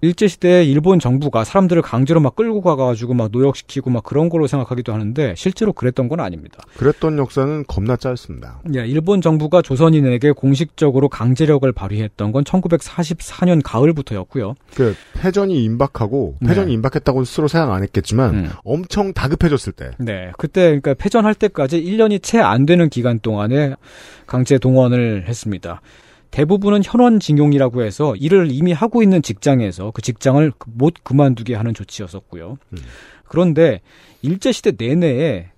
일제시대에 일본 정부가 사람들을 강제로 막 끌고 가가지고 막 노역시키고 막 그런 걸로 생각하기도 하는데 실제로 그랬던 건 아닙니다. 그랬던 역사는 겁나 짧습니다. 예, 일본 정부가 조선인에게 공식적으로 강제력을 발휘했던 건 1944년 가을부터였고요. 그 패전이 임박하고 네. 패전이 임박했다고 스스로 생각 안 했겠지만 엄청 다급해졌을 때 네, 그때 그러니까 패전할 때까지 1년이 채 안 되는 기간 동안에 강제 동원을 했습니다. 대부분은 현원징용이라고 해서 일을 이미 하고 있는 직장에서 그 직장을 못 그만두게 하는 조치였었고요. 그런데 일제시대 내내에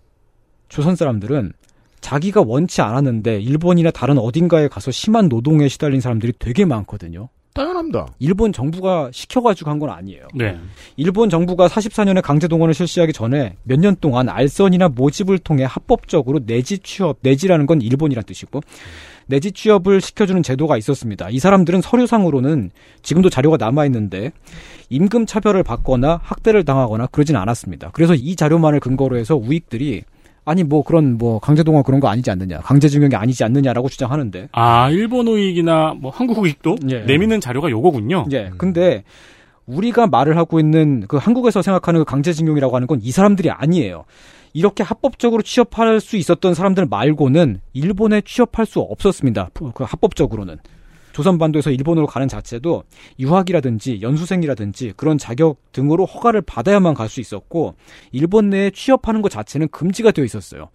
조선 사람들은 자기가 원치 않았는데 일본이나 다른 어딘가에 가서 심한 노동에 시달린 사람들이 되게 많거든요. 당연합니다. 일본 정부가 시켜가지고 한 건 아니에요. 네. 일본 정부가 44년에 강제 동원을 실시하기 전에 몇 년 동안 알선이나 모집을 통해 합법적으로 내지 취업, 내지라는 건 일본이란 뜻이고 내지 취업을 시켜주는 제도가 있었습니다. 이 사람들은 서류상으로는 지금도 자료가 남아 있는데 임금 차별을 받거나 학대를 당하거나 그러진 않았습니다. 그래서 이 자료만을 근거로 해서 우익들이 아니 뭐 그런 뭐 강제동원 그런 거 아니지 않느냐, 강제징용이 아니지 않느냐라고 주장하는데 아, 일본 우익이나 뭐 한국 우익도 예. 내미는 자료가 요거군요. 예. 근데 우리가 말을 하고 있는 그 한국에서 생각하는 그 강제징용이라고 하는 건 이 사람들이 아니에요. 이렇게 합법적으로 취업할 수 있었던 사람들 말고는 일본에 취업할 수 없었습니다. 그 합법적으로는. 조선반도에서 일본으로 가는 자체도 유학이라든지 연수생이라든지 그런 자격 등으로 허가를 받아야만 갈 수 있었고 일본 내에 취업하는 것 자체는 금지가 되어 있었어요.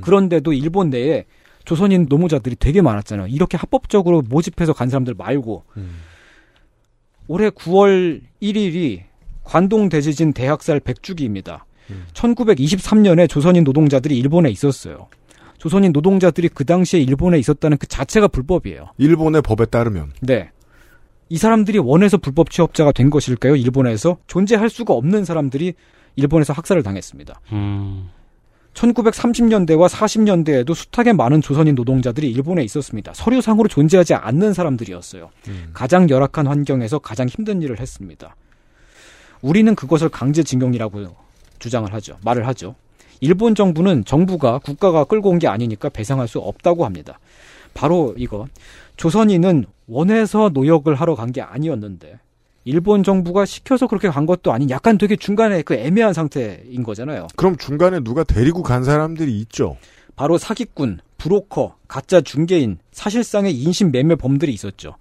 그런데도 일본 내에 조선인 노무자들이 되게 많았잖아요. 이렇게 합법적으로 모집해서 간 사람들 말고 올해 9월 1일이 관동 대지진 대학살 100주기입니다. 1923년에 조선인 노동자들이 일본에 있었어요. 조선인 노동자들이 그 당시에 일본에 있었다는 그 자체가 불법이에요. 일본의 법에 따르면 네. 이 사람들이 원해서 불법 취업자가 된 것일까요? 일본에서 존재할 수가 없는 사람들이 일본에서 학살을 당했습니다. 음. 1930년대와 40년대에도 숱하게 많은 조선인 노동자들이 일본에 있었습니다. 서류상으로 존재하지 않는 사람들이었어요. 가장 열악한 환경에서 가장 힘든 일을 했습니다. 우리는 그것을 강제징용이라고 주장을 하죠. 말을 하죠. 일본 정부는 정부가 국가가 끌고 온 게 아니니까 배상할 수 없다고 합니다. 바로 이거. 조선인은 원해서 노역을 하러 간 게 아니었는데 일본 정부가 시켜서 그렇게 간 것도 아닌 약간 되게 중간에 그 애매한 상태인 거잖아요. 그럼 중간에 누가 데리고 간 사람들이 있죠. 바로 사기꾼, 브로커, 가짜 중개인, 사실상의 인신 매매범들이 있었죠.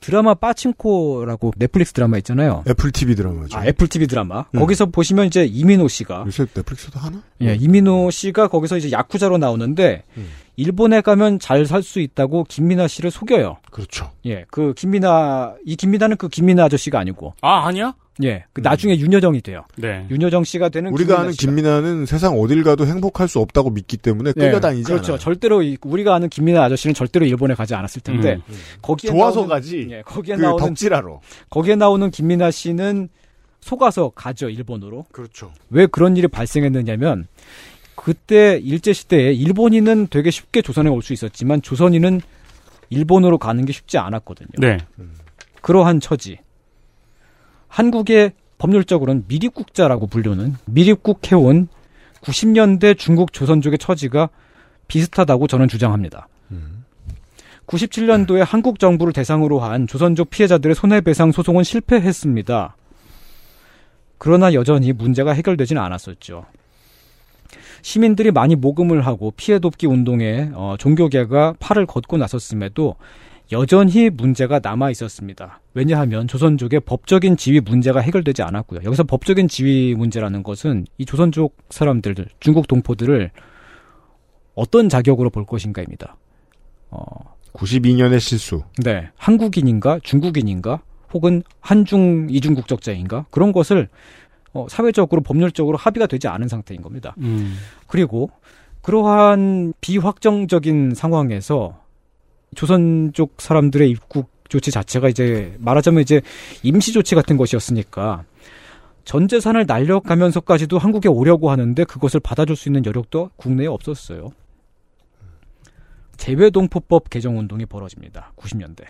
드라마 파친코라고 넷플릭스 드라마 있잖아요. 애플 TV 드라마죠. 아, 애플 TV 드라마. 음. 거기서 보시면 이제 이민호 씨가 요새 넷플릭스도 하나? 예, 이민호 씨가 거기서 이제 야쿠자로 나오는데 음. 일본에 가면 잘 살 수 있다고 김민아 씨를 속여요. 그렇죠. 예, 그 김민아 이 김민아는 그 김민아 아저씨가 아니고 아, 아니야? 예, 그 나중에 윤여정이 돼요. 네. 윤여정 씨가 되는 우리가 아는 씨가. 김민아는 세상 어딜 가도 행복할 수 없다고 믿기 때문에 예, 끌려다니지 그렇죠. 않아요. 절대로 이- 우리가 아는 김민아 아저씨는 절대로 일본에 가지 않았을 텐데 음. 거기에 좋아서 나오는, 가지. 예, 거기에 그 나오는 덕질하러. 거기에 나오는 김민아 씨는 속아서 가죠 일본으로. 그렇죠. 왜 그런 일이 발생했느냐면 그때 일제 시대에 일본인은 되게 쉽게 조선에 올 수 있었지만 조선인은 일본으로 가는 게 쉽지 않았거든요. 네. 그러한 처지. 한국의 법률적으로는 미립국자라고 불리는 미립국해온 90년대 중국 조선족의 처지가 비슷하다고 저는 주장합니다. 97년도에 한국 정부를 대상으로 한 조선족 피해자들의 손해배상 소송은 실패했습니다. 그러나 여전히 문제가 해결되지는 않았었죠. 시민들이 많이 모금을 하고 피해 돕기 운동에 어, 종교계가 팔을 걷고 나섰음에도 여전히 문제가 남아 있었습니다. 왜냐하면 조선족의 법적인 지위 문제가 해결되지 않았고요. 여기서 법적인 지위 문제라는 것은 이 조선족 사람들, 중국 동포들을 어떤 자격으로 볼 것인가입니다. 어, 92년의 실수. 네. 한국인인가, 중국인인가, 혹은 한중 이중 국적자인가 그런 것을 어, 사회적으로 법률적으로 합의가 되지 않은 상태인 겁니다. 음. 그리고 그러한 비확정적인 상황에서 조선족 사람들의 입국 조치 자체가 이제 말하자면 이제 임시 조치 같은 것이었으니까 전 재산을 날려가면서까지도 한국에 오려고 하는데 그것을 받아줄 수 있는 여력도 국내에 없었어요. 재외동포법 개정 운동이 벌어집니다. 90년대.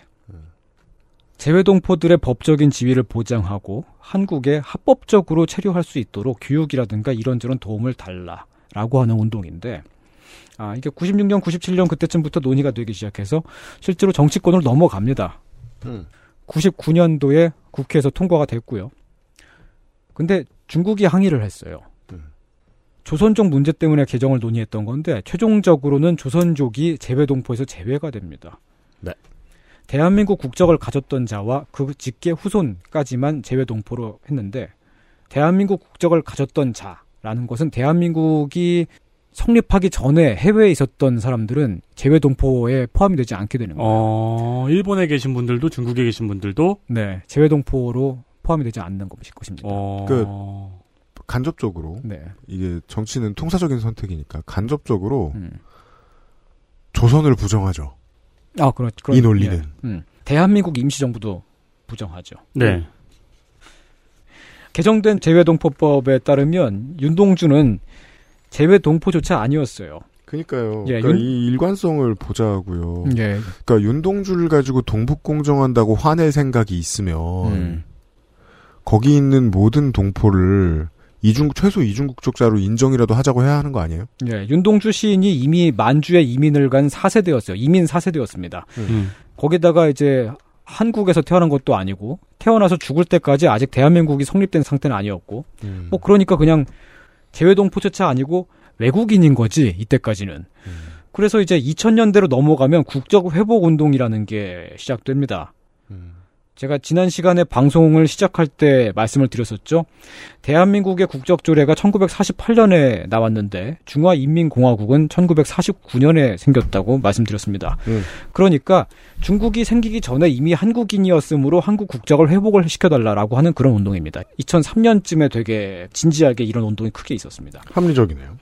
재외동포들의 법적인 지위를 보장하고 한국에 합법적으로 체류할 수 있도록 교육이라든가 이런저런 도움을 달라라고 하는 운동인데 아 이게 96년, 97년 그때쯤부터 논의가 되기 시작해서 실제로 정치권으로 넘어갑니다. 음. 99년도에 국회에서 통과가 됐고요. 근데 중국이 항의를 했어요. 조선족 문제 때문에 개정을 논의했던 건데 최종적으로는 조선족이 재외동포에서 제외가 됩니다. 네. 대한민국 국적을 가졌던 자와 그 직계 후손까지만 재외동포로 했는데 대한민국 국적을 가졌던 자라는 것은 대한민국이 성립하기 전에 해외에 있었던 사람들은 재외동포에 포함이 되지 않게 되는 거예요. 어, 일본에 계신 분들도 중국에 계신 분들도 네, 재외동포로 포함이 되지 않는 것이- 것입니다. 어. 그 간접적으로 네. 이게 정치는 통사적인 선택이니까 간접적으로 음. 조선을 부정하죠. 아, 그렇, 그렇 이 논리는. 예. 음. 대한민국 임시정부도 부정하죠. 네. 개정된 재외동포법에 따르면 윤동주는 재외동포조차 아니었어요. 그러니까요. 예, 그러니까 윤- 이 일관성을 보자고요. 예. 그러니까 윤동주를 가지고 동북 공정한다고 화낼 생각이 있으면 음. 거기 있는 모든 동포를 이중 최소 이중 국적자로 인정이라도 하자고 해야 하는 거 아니에요? 예, 윤동주 시인이 이미 만주에 이민을 간 4세대였어요. 이민 4세대였습니다. 음. 거기다가 이제 한국에서 태어난 것도 아니고 태어나서 죽을 때까지 아직 대한민국이 성립된 상태는 아니었고 음. 뭐 그러니까 그냥 재외동 포체차 아니고 외국인인 거지 이때까지는. 그래서 이제 2000년대로 넘어가면 국적 회복 운동이라는 게 시작됩니다. 제가 지난 시간에 방송을 시작할 때 말씀을 드렸었죠. 대한민국의 국적 조례가 1948년에 나왔는데 중화인민공화국은 1949년에 생겼다고 말씀드렸습니다. 음. 그러니까 중국이 생기기 전에 이미 한국인이었으므로 한국 국적을 회복을 시켜달라라고 하는 그런 운동입니다. 2003년쯤에 되게 진지하게 이런 운동이 크게 있었습니다. 합리적이네요.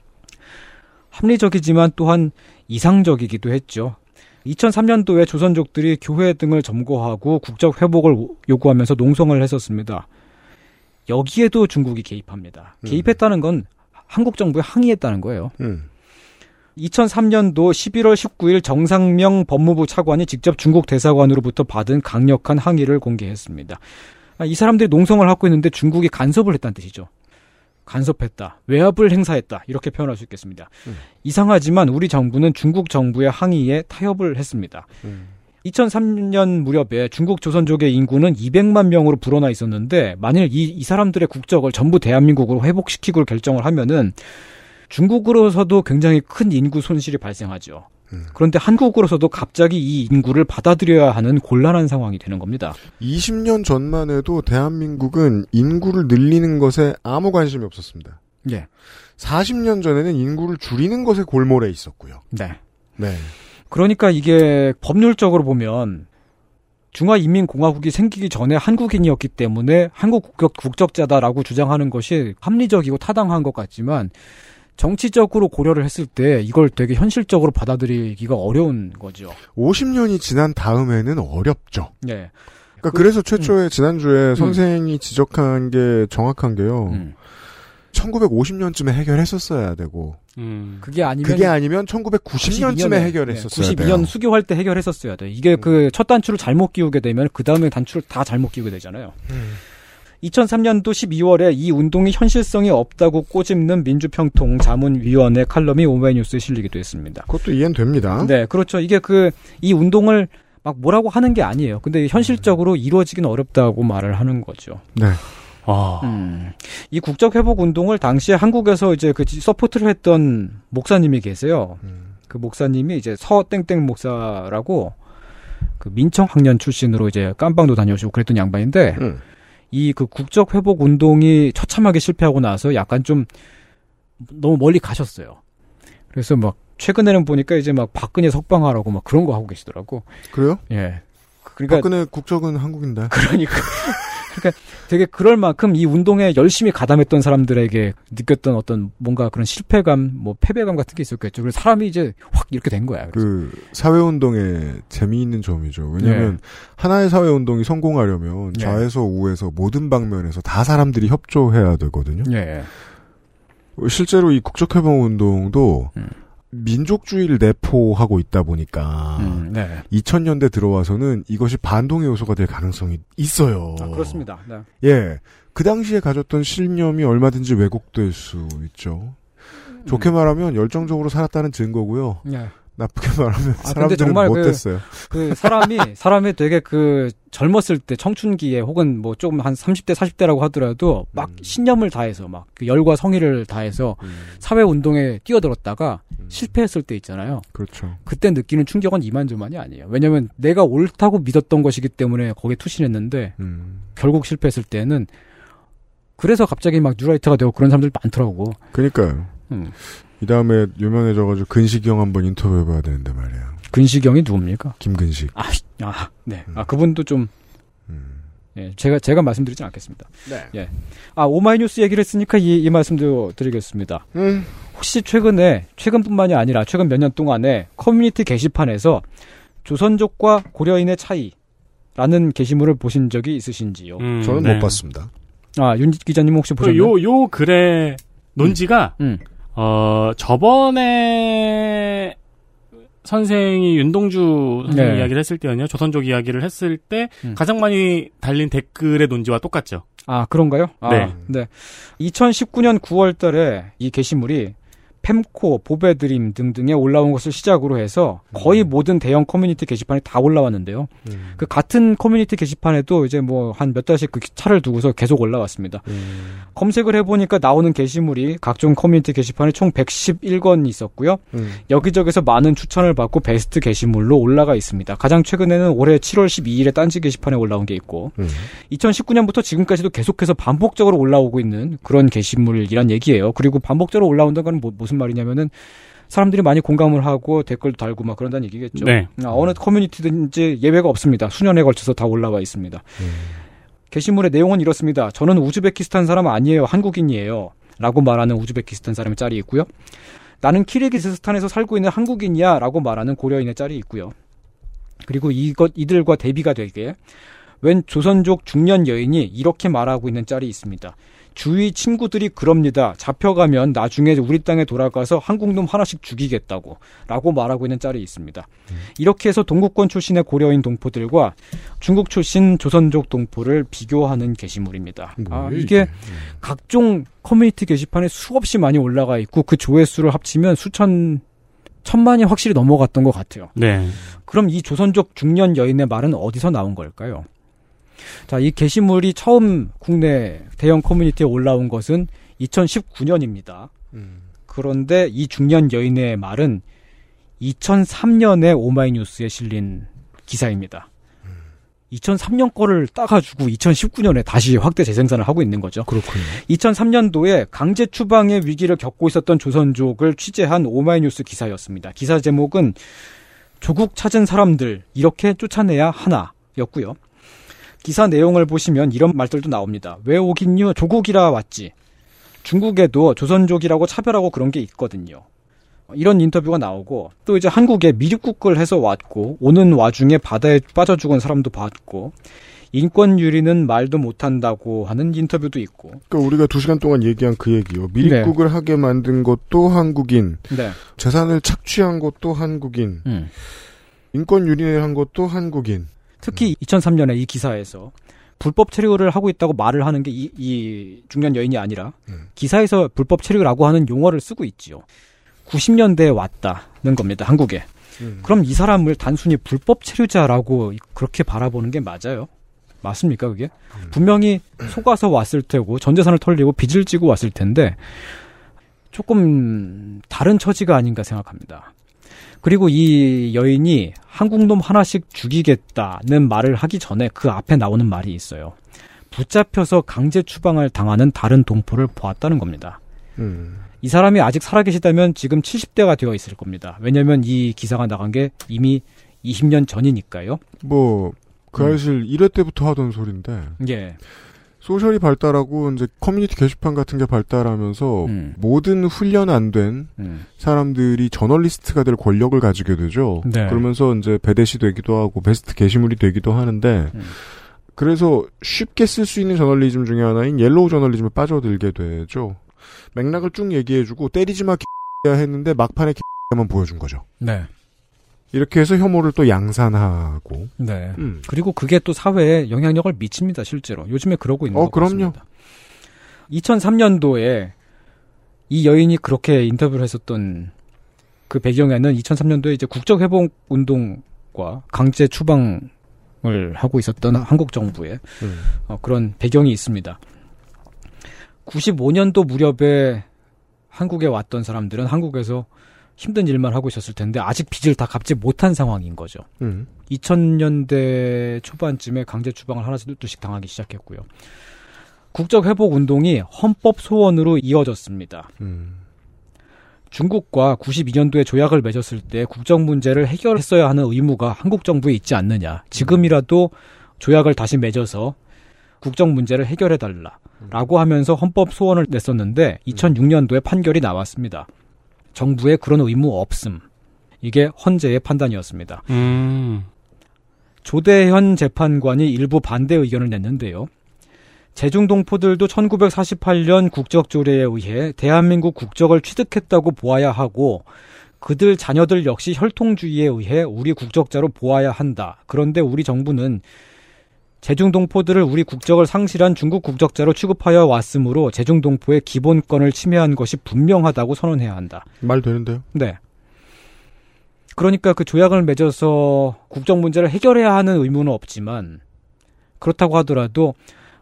합리적이지만 또한 이상적이기도 했죠. 2003년도에 조선족들이 교회 등을 점거하고 국적 회복을 요구하면서 농성을 했었습니다. 여기에도 중국이 개입합니다. 개입했다는 건 한국 정부에 항의했다는 거예요. 음. 2003년도 11월 19일 정상명 법무부 차관이 직접 중국 대사관으로부터 받은 강력한 항의를 공개했습니다. 아, 이 사람들이 농성을 하고 있는데 중국이 간섭을 했다는 뜻이죠. 간섭했다, 외압을 행사했다 이렇게 표현할 수 있겠습니다. 이상하지만 우리 정부는 중국 정부의 항의에 타협을 했습니다. 2003년 무렵에 중국 조선족의 인구는 200만 명으로 불어나 있었는데 만일 이, 이 사람들의 국적을 전부 대한민국으로 회복시키고 결정을 하면은 중국으로서도 굉장히 큰 인구 손실이 발생하죠. 그런데 한국으로서도 갑자기 이 인구를 받아들여야 하는 곤란한 상황이 되는 겁니다. 20년 전만 해도 대한민국은 인구를 늘리는 것에 아무 관심이 없었습니다. 예. 40년 전에는 인구를 줄이는 것에 골몰해 있었고요. 네. 네. 그러니까 이게 법률적으로 보면 중화인민공화국이 생기기 전에 한국인이었기 때문에 한국 국적, 국적자다라고 주장하는 것이 합리적이고 타당한 것 같지만 정치적으로 고려를 했을 때 이걸 되게 현실적으로 받아들이기가 어려운 거죠. 50년이 지난 다음에는 어렵죠. 네. 그러니까 그, 래서 최초에 지난주에 선생이 지적한 게 정확한 게요. 1950년쯤에 해결했었어야 되고. 그게 아니면 그게 아니면 1990년쯤에 해결했었어야 92년 돼요. 수교할 때 해결했었어야 돼. 이게 그 첫 단추를 잘못 끼우게 되면 그 다음에 단추를 다 잘못 끼우게 되잖아요. 2003년도 12월에 이 운동이 현실성이 없다고 꼬집는 민주평통 자문위원회 칼럼이 오마이뉴스에 실리기도 했습니다. 그것도 이해는 됩니다. 네, 그렇죠. 이게 그 이 운동을 막 뭐라고 하는 게 아니에요. 근데 현실적으로 이루어지기는 어렵다고 말을 하는 거죠. 네. 아. 음, 이 국적 회복 운동을 당시에 한국에서 이제 그 support를 했던 목사님이 계세요. 그 목사님이 이제 서땡땡 목사라고 그 민청학련 출신으로 이제 깜방도 다녀오시고 그랬던 양반인데 이 그 국적 회복 운동이 처참하게 실패하고 나서 약간 좀 너무 멀리 가셨어요. 그래서 막 최근에는 보니까 이제 막 박근혜 석방하라고 막 그런 거 하고 계시더라고. 그래요? 예. 그러니까 박근혜 국적은 한국인데. 그러니까 그러니까 되게 그럴 만큼 이 운동에 열심히 가담했던 사람들에게 느꼈던 어떤 뭔가 그런 실패감, 뭐 패배감 같은 게 있었겠죠. 그래서 사람이 이제 확 이렇게 된 거야. 그 사회운동의 재미있는 점이죠. 왜냐하면 네. 하나의 사회운동이 성공하려면 네. 좌에서 우에서 모든 방면에서 다 사람들이 협조해야 되거든요. 예. 실제로 이 국적해방 운동도 음. 민족주의를 내포하고 있다 보니까 음, 네. 2000년대 들어와서는 이것이 반동의 요소가 될 가능성이 있어요. 아, 그렇습니다. 네. 예. 그 당시에 가졌던 신념이 얼마든지 왜곡될 수 있죠. 좋게 말하면 열정적으로 살았다는 증거고요. 음. 네. 나쁘게 말하면 아, 근데 사람들은 정말 그, 못됐어요. 그 사람이 사람이 되게 그 젊었을 때 청춘기에 혹은 뭐 조금 한 30대 40대라고 하더라도 막 음. 신념을 다해서 막 그 열과 성의를 다해서 사회 운동에 뛰어들었다가 실패했을 때 있잖아요. 그렇죠. 그때 느끼는 충격은 이만저만이 아니에요. 왜냐면 내가 옳다고 믿었던 것이기 때문에 거기에 투신했는데 음. 결국 실패했을 때는 그래서 갑자기 막 뉴라이트가 되고 그런 사람들 많더라고. 그니까요. 음. 이 다음에 유명해져가지고 근식형 한번 인터뷰해봐야 되는데 말이야. 근식형이 누굽니까? 김근식. 아, 아, 네. 아, 그분도 좀, 예, 제가, 제가 말씀드리지 않겠습니다. 네. 예. 아, 오마이뉴스 얘기를 했으니까 이, 이 말씀도 드리겠습니다. 음. 혹시 최근에, 최근뿐만이 아니라 최근 몇 년 동안에 커뮤니티 게시판에서 조선족과 고려인의 차이라는 게시물을 보신 적이 있으신지요? 음, 저는 네. 못 봤습니다. 아, 윤 기자님 혹시 보셨나요? 요, 요 글의 논지가, 음. 어, 저번에 선생이 윤동주 선생 네. 이야기를 했을 때는요, 조선족 이야기를 했을 때 음. 가장 많이 달린 댓글의 논지와 똑같죠. 아, 그런가요? 아, 네. 네. 2019년 9월 달에 이 게시물이 펨코, 보베드림 등등에 올라온 것을 시작으로 해서 거의 모든 대형 커뮤니티 게시판에 다 올라왔는데요. 음. 그 같은 커뮤니티 게시판에도 이제 뭐 한 몇 달씩 그 차를 두고서 계속 올라왔습니다. 음. 검색을 해보니까 나오는 게시물이 각종 커뮤니티 게시판에 총 111건 있었고요. 음. 여기저기서 많은 추천을 받고 베스트 게시물로 올라가 있습니다. 가장 최근에는 올해 7월 12일에 딴지 게시판에 올라온 게 있고 음. 2019년부터 지금까지도 계속해서 반복적으로 올라오고 있는 그런 게시물이란 얘기예요. 그리고 반복적으로 올라온다는 건 뭐- 무슨 말이냐면은 사람들이 많이 공감을 하고 댓글도 달고 막 그런다는 얘기겠죠. 네. 아, 어느 커뮤니티든지 예외가 없습니다. 수년에 걸쳐서 다 올라와 있습니다. 게시물의 내용은 이렇습니다. 저는 우즈베키스탄 사람 아니에요. 한국인이에요. 라고 말하는 우즈베키스탄 사람의 짤이 있고요. 나는 키르기스스탄에서 살고 있는 한국인이야. 라고 말하는 고려인의 짤이 있고요. 그리고 이것, 이들과 대비가 되게 웬 조선족 중년 여인이 이렇게 말하고 있는 짤이 있습니다. 주위 친구들이 그럽니다. 잡혀가면 나중에 우리 땅에 돌아가서 한국놈 하나씩 죽이겠다고 라고 말하고 있는 짤이 있습니다. 이렇게 해서 동국권 출신의 고려인 동포들과 중국 출신 조선족 동포를 비교하는 게시물입니다. 아, 이게 각종 커뮤니티 게시판에 수없이 많이 올라가 있고 그 조회수를 합치면 수천 천만이 확실히 넘어갔던 것 같아요. 네. 그럼 이 조선족 중년 여인의 말은 어디서 나온 걸까요? 자, 이 게시물이 처음 국내 대형 커뮤니티에 올라온 것은 2019년입니다. 그런데 이 중년 여인의 말은 2003년에 오마이뉴스에 실린 기사입니다. 2003년 거를 따가지고 2019년에 다시 확대 재생산을 하고 있는 거죠. 그렇군요. 2003년도에 강제 추방의 위기를 겪고 있었던 조선족을 취재한 오마이뉴스 기사였습니다. 기사 제목은 조국 찾은 사람들 이렇게 쫓아내야 하나였고요. 기사 내용을 보시면 이런 말들도 나옵니다. 왜 오긴요? 조국이라 왔지. 중국에도 조선족이라고 차별하고 그런 게 있거든요. 이런 인터뷰가 나오고 또 이제 한국에 미립국을 해서 왔고 오는 와중에 바다에 빠져 죽은 사람도 봤고 인권 유리는 말도 못한다고 하는 인터뷰도 있고 그러니까 우리가 두 시간 동안 얘기한 그 얘기요. 미립국을 하게 만든 것도 한국인, 네. 재산을 착취한 것도 한국인, 음. 인권 유린한 것도 한국인. 특히 2003년에 이 기사에서 불법 체류를 하고 있다고 말을 하는 게 이, 이 중년 여인이 아니라 기사에서 불법 체류라고 하는 용어를 쓰고 있지요. 90년대에 왔다는 겁니다. 한국에. 그럼 이 사람을 단순히 불법 체류자라고 그렇게 바라보는 게 맞아요? 맞습니까, 그게? 분명히 속아서 왔을 테고, 전 재산을 털리고 빚을 지고 왔을 텐데, 조금 다른 처지가 아닌가 생각합니다. 그리고 이 여인이 한국놈 하나씩 죽이겠다는 말을 하기 전에 그 앞에 나오는 말이 있어요. 붙잡혀서 강제 추방을 당하는 다른 동포를 보았다는 겁니다. 음. 이 사람이 아직 살아계시다면 지금 70대가 되어 있을 겁니다. 왜냐면 이 기사가 나간 게 이미 20년 전이니까요. 뭐, 그 음. 사실 1회 때부터 하던 소리인데, 예. social이 발달하고 이제 커뮤니티 게시판 같은 게 발달하면서 음. 모든 훈련 안된 사람들이 저널리스트가 될 권력을 가지게 되죠. 네. 그러면서 이제 베댓이 되기도 하고 베스트 게시물이 되기도 하는데 음. 그래서 쉽게 쓸 수 있는 저널리즘 중에 하나인 옐로우 저널리즘에 빠져들게 되죠. 맥락을 쭉 얘기해주고 때리지 마 야 했는데 막판에 만 보여준 거죠. 네. 이렇게 해서 혐오를 또 양산하고 네. 음. 그리고 그게 또 사회에 영향력을 미칩니다, 실제로. 요즘에 그러고 있는 어, 것 그럼요. 같습니다. 2003년도에 이 여인이 그렇게 인터뷰를 했었던 그 배경에는 2003년도에 이제 국적회복 운동과 강제 추방을 하고 있었던 한국 정부의 음. 어, 그런 배경이 있습니다. 95년도 무렵에 한국에 왔던 사람들은 한국에서 힘든 일만 하고 있었을 텐데 아직 빚을 다 갚지 못한 상황인 거죠. 음. 2000년대 초반쯤에 강제 추방을 하나둘씩 당하기 시작했고요. 국적 회복 운동이 헌법 소원으로 이어졌습니다. 음. 중국과 92년도에 조약을 맺었을 때 국적 문제를 해결했어야 하는 의무가 한국 정부에 있지 않느냐. 지금이라도 조약을 다시 맺어서 국적 문제를 해결해 달라라고 하면서 헌법 소원을 냈었는데 2006년도에 판결이 나왔습니다. 정부에 그런 의무 없음. 이게 헌재의 판단이었습니다. 음. 조대현 재판관이 일부 반대 의견을 냈는데요. 제중동포들도 1948년 국적 조례에 의해 대한민국 국적을 취득했다고 보아야 하고 그들 자녀들 역시 혈통주의에 의해 우리 국적자로 보아야 한다. 그런데 우리 정부는 제중동포들을 우리 국적을 상실한 중국 국적자로 취급하여 왔으므로 제중동포의 기본권을 침해한 것이 분명하다고 선언해야 한다. 말 되는데요? 네. 그러니까 그 조약을 맺어서 국적 문제를 해결해야 하는 의무는 없지만 그렇다고 하더라도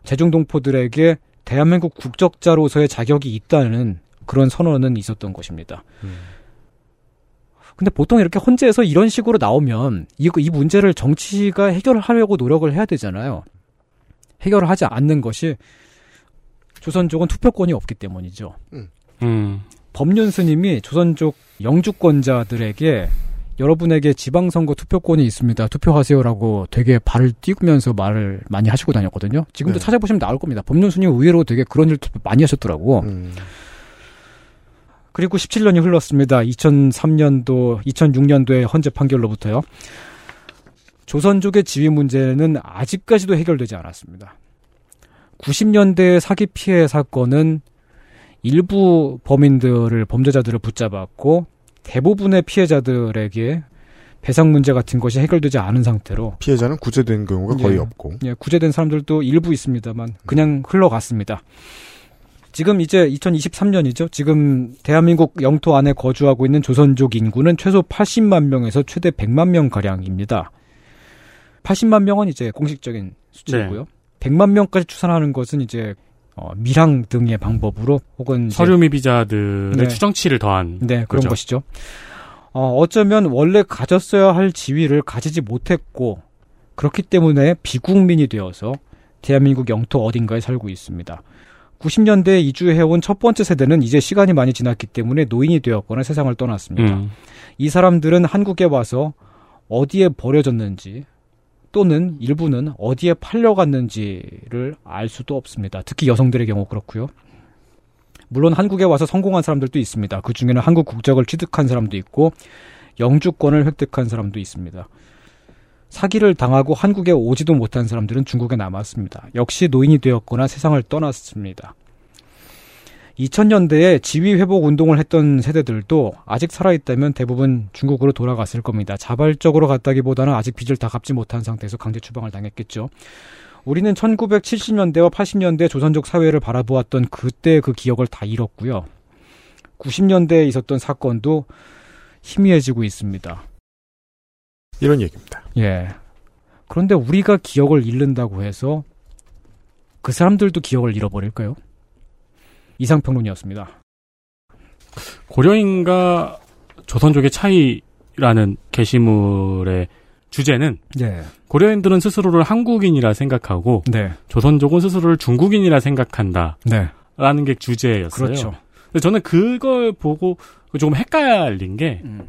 제중동포들에게 대한민국 국적자로서의 자격이 있다는 그런 선언은 있었던 것입니다. 근데 보통 이렇게 헌재에서 이런 식으로 나오면 이, 이 문제를 정치가 해결하려고 노력을 해야 되잖아요. 해결을 하지 않는 것이 조선 족은 투표권이 없기 때문이죠. 음. 법륜 스님이 조선 족 영주권자들에게 여러분에게 지방선거 투표권이 있습니다. 투표하세요라고 되게 발을 띄우면서 말을 많이 하시고 다녔거든요. 지금도 네. 찾아보시면 나올 겁니다. 법륜 스님 의외로 되게 그런 일 많이 하셨더라고. 음. 그리고 17년이 흘렀습니다. 2003년도, 2006년도의 헌재 판결로부터요. 조선족의 지위 문제는 아직까지도 해결되지 않았습니다. 90년대 사기 피해 사건은 일부 범인들을 범죄자들을 붙잡았고 대부분의 피해자들에게 배상 문제 같은 것이 해결되지 않은 상태로 피해자는 구제된 경우가 거의 예. 없고. 예, 구제된 사람들도 일부 있습니다만 그냥 흘러갔습니다. 지금 이제 2023년이죠. 지금 대한민국 영토 안에 거주하고 있는 조선족 인구는 최소 80만 명에서 최대 100만 명 가량입니다. 80만 명은 이제 공식적인 수치고요. 100만 명까지 추산하는 것은 이제 어, 밀항 등의 방법으로 혹은 서류 미비자들의 네. 추정치를 더한 네, 그런 거죠. 것이죠. 어, 어쩌면 원래 가졌어야 할 지위를 가지지 못했고 그렇기 때문에 비국민이 되어서 대한민국 영토 어딘가에 살고 있습니다. 90년대에 이주해온 첫 번째 세대는 이제 시간이 많이 지났기 때문에 노인이 되었거나 세상을 떠났습니다. 음. 이 사람들은 한국에 와서 어디에 버려졌는지 또는 일부는 어디에 팔려갔는지를 알 수도 없습니다. 특히 여성들의 경우 그렇고요. 물론 한국에 와서 성공한 사람들도 있습니다. 그 중에는 한국 국적을 취득한 사람도 있고 영주권을 획득한 사람도 있습니다. 사기를 당하고 한국에 오지도 못한 사람들은 중국에 남았습니다. 역시 노인이 되었거나 세상을 떠났습니다. 2000년대에 지위 회복 운동을 했던 세대들도 아직 살아있다면 대부분 중국으로 돌아갔을 겁니다. 자발적으로 갔다기보다는 아직 빚을 다 갚지 못한 상태에서 강제 추방을 당했겠죠. 우리는 1970년대와 80년대 조선족 사회를 바라보았던 그때 그 기억을 다 잃었고요. 90년대에 있었던 사건도 희미해지고 있습니다. 이런 얘기입니다. 예. 그런데 우리가 기억을 잃는다고 해서 그 사람들도 기억을 잃어버릴까요? 이상평론이었습니다. 고려인과 조선족의 차이라는 게시물의 주제는 예. 고려인들은 스스로를 한국인이라 생각하고 네. 조선족은 스스로를 중국인이라 생각한다. 네. 라는 게 주제였어요. 그렇죠. 저는 그걸 보고 조금 헷갈린 게 음.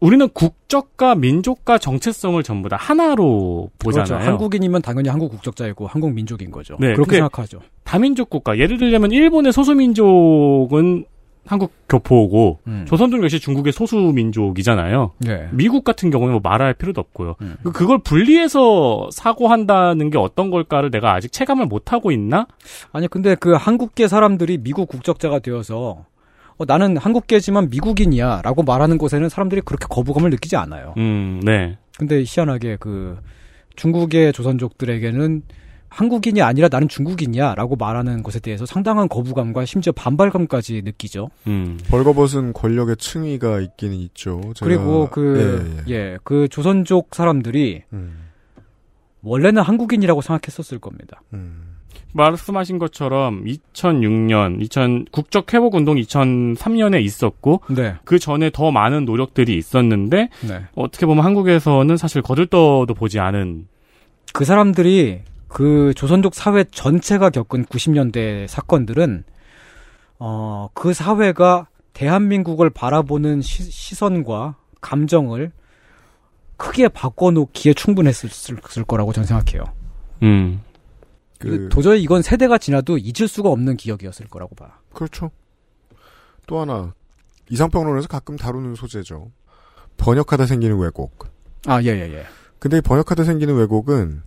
우리는 국적과 민족과 정체성을 전부 다 하나로 보잖아요. 그렇죠. 한국인이면 당연히 한국 국적자이고 한국 민족인 거죠. 네, 그렇게 생각하죠. 다민족 국가. 예를 들자면 일본의 소수민족은 한국 교포고 음. 조선족 역시 중국의 소수민족이잖아요. 네. 미국 같은 경우는 뭐 말할 필요도 없고요. 음. 그- 그걸 분리해서 사고한다는 게 어떤 걸까를 내가 아직 체감을 못 하고 있나? 아니 근데 그 한국계 사람들이 미국 국적자가 되어서 어, 나는 한국계지만 미국인이야라고 말하는 곳에는 사람들이 그렇게 거부감을 느끼지 않아요. 음, 네. 근데 희한하게 그 중국의 조선족들에게는 한국인이 아니라 나는 중국인이야라고 말하는 것에 대해서 상당한 거부감과 심지어 반발감까지 느끼죠. 음. 벌거벗은 권력의 층위가 있기는 있죠. 제가- 그리고 그, 예, 예. 예, 그 조선족 사람들이 음. 원래는 한국인이라고 생각했었을 겁니다. 말씀하신 것처럼 2006년, 2000 국적 회복 운동 2003년에 있었고 네. 그 전에 더 많은 노력들이 있었는데 네. 어떻게 보면 한국에서는 사실 거들떠도 보지 않은 그 사람들이 그 조선족 사회 전체가 겪은 90년대 사건들은 어, 그 사회가 대한민국을 바라보는 시, 선과 감정을 크게 바꿔놓기에 충분했을 을 거라고 저는 생각해요. 음. 이거 도저히 이건 세대가 지나도 잊을 수가 없는 기억이었을 거라고 봐. 그렇죠. 또 하나 이상평론에서 가끔 다루는 소재죠. 번역하다 생기는 왜곡. 아, 예, 예, 예. 근데 이 번역하다 생기는 왜곡은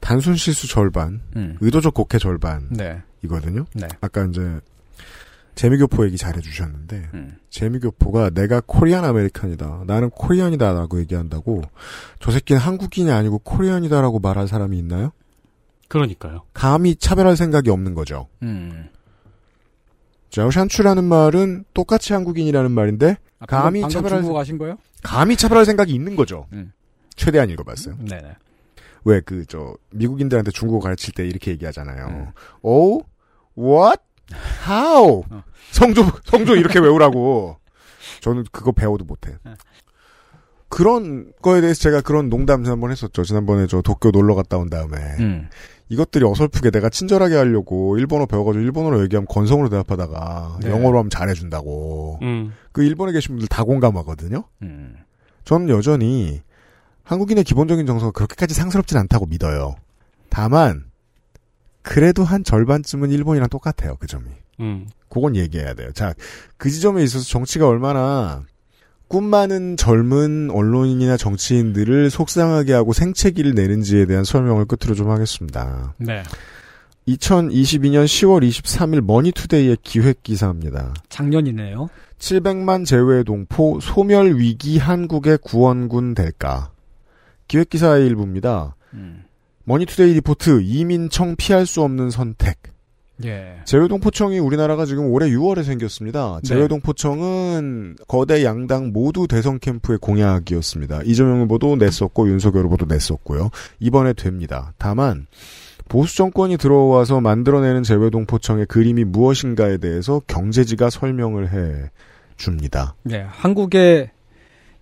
단순 실수 절반, 음. 의도적 곡해 절반. 네. 이거든요. 네. 아까 이제 재미교포 얘기 잘해주셨는데 재미교포가 내가 코리안 아메리칸이다. 나는 코리안이다 라고 얘기한다고 저 새끼는 한국인이 아니고 코리안이다 라고 말할 사람이 있나요? 그러니까요. 감히 차별할 생각이 없는 거죠. 음. 자오샨추라는 말은 똑같이 한국인이라는 말인데 아, 감히 방금 차별할 중국어 하신 거예요? 감히 차별할 생각이 있는 거죠. 음. 최대한 읽어봤어요. 네네. 왜 그 저 미국인들한테 중국어 가르칠 때 이렇게 얘기하잖아요. 음. Oh, what, how 어. 성조 성조 이렇게 외우라고. 저는 그거 배워도 못해. 네. 그런 거에 대해서 제가 그런 농담 한번 했었죠. 지난번에 저 도쿄 놀러 갔다 온 다음에 음. 이것들이 어설프게 내가 친절하게 하려고 일본어 배워가지고 일본어로 얘기하면 건성으로 대답하다가 네. 영어로 하면 잘해준다고. 음. 그 일본에 계신 분들 다 공감하거든요. 음. 저는 여전히 한국인의 기본적인 정서가 그렇게까지 상스럽진 않다고 믿어요. 다만 그래도 한 절반쯤은 일본이랑 똑같아요. 그 점이. 음. 그건 얘기해야 돼요. 자, 그 지점에 있어서 정치가 얼마나 꿈 많은 젊은 언론인이나 정치인들을 속상하게 하고 생채기를 내는지에 대한 설명을 끝으로 좀 하겠습니다. 네. 2022년 10월 23일 머니투데이의 기획 기사입니다. 작년이네요. 700만 재외 동포 소멸 위기 한국의 구원군 될까? 기획 기사의 일부입니다. 음. 머니투데이 리포트 이민청 피할 수 없는 선택. 예. 재외동포청이 우리나라가 지금 올해 6월에 생겼습니다. 네. 재외동포청은 거대 양당 모두 대선 캠프의 공약이었습니다. 이재명 후보도 냈었고 윤석열 후보도 냈었고요. 이번에 됩니다. 다만 보수 정권이 들어와서 만들어내는 재외동포청의 그림이 무엇인가에 대해서 경제지가 설명을 해 줍니다. 네. 한국의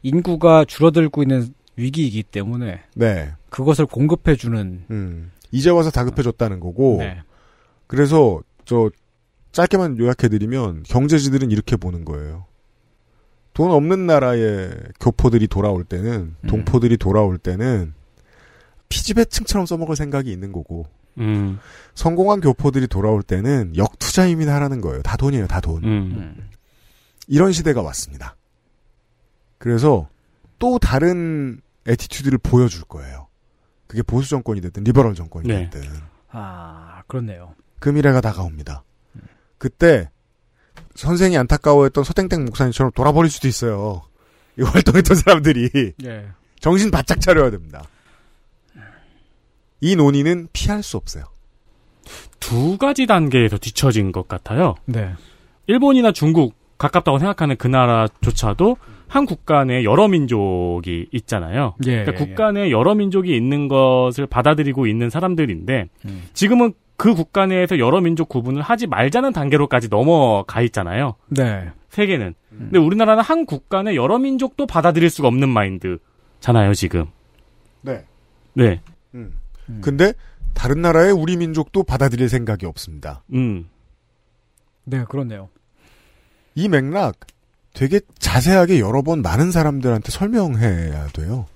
인구가 줄어들고 있는 위기이기 때문에 네. 그것을 공급해 주는 음. 이제 와서 다급해졌다는 거고. 네. 그래서 저 짧게만 요약해드리면 경제지들은 이렇게 보는 거예요. 돈 없는 나라의 교포들이 돌아올 때는 동포들이 돌아올 때는 피지배층처럼 써먹을 생각이 있는 거고 음. 성공한 교포들이 돌아올 때는 역투자임이나 하라는 거예요. 다 돈이에요, 다 돈. 음. 이런 시대가 왔습니다. 그래서 또 다른 attitude를 보여줄 거예요. 그게 보수 정권이 됐든 liberal 정권이 네. 됐든 아 그렇네요. 그 미래가 다가옵니다. 그때 선생이 안타까워했던 서땡땡 목사님처럼 돌아버릴 수도 있어요. 이 활동했던 사람들이 예. 정신 바짝 차려야 됩니다. 이 논의는 피할 수 없어요. 두 가지 단계에서 뒤처진 것 같아요. 네. 일본이나 중국 가깝다고 생각하는 그 나라조차도 한 국가 내에 여러 민족이 있잖아요. 예, 그러니까 예, 국가 내에 여러 민족이 있는 것을 받아들이고 있는 사람들인데 음. 지금은 그 국가 내에서 여러 민족 구분을 하지 말자는 단계로까지 넘어가 있잖아요. 네. 세계는. 근데 우리나라는 한 국가 내 여러 민족도 받아들일 수가 없는 마인드잖아요, 지금. 네. 네. 음. 근데 다른 나라의 우리 민족도 받아들일 생각이 없습니다. 음. 네, 그렇네요. 이 맥락 되게 자세하게 여러 번 많은 사람들한테 설명해야 돼요.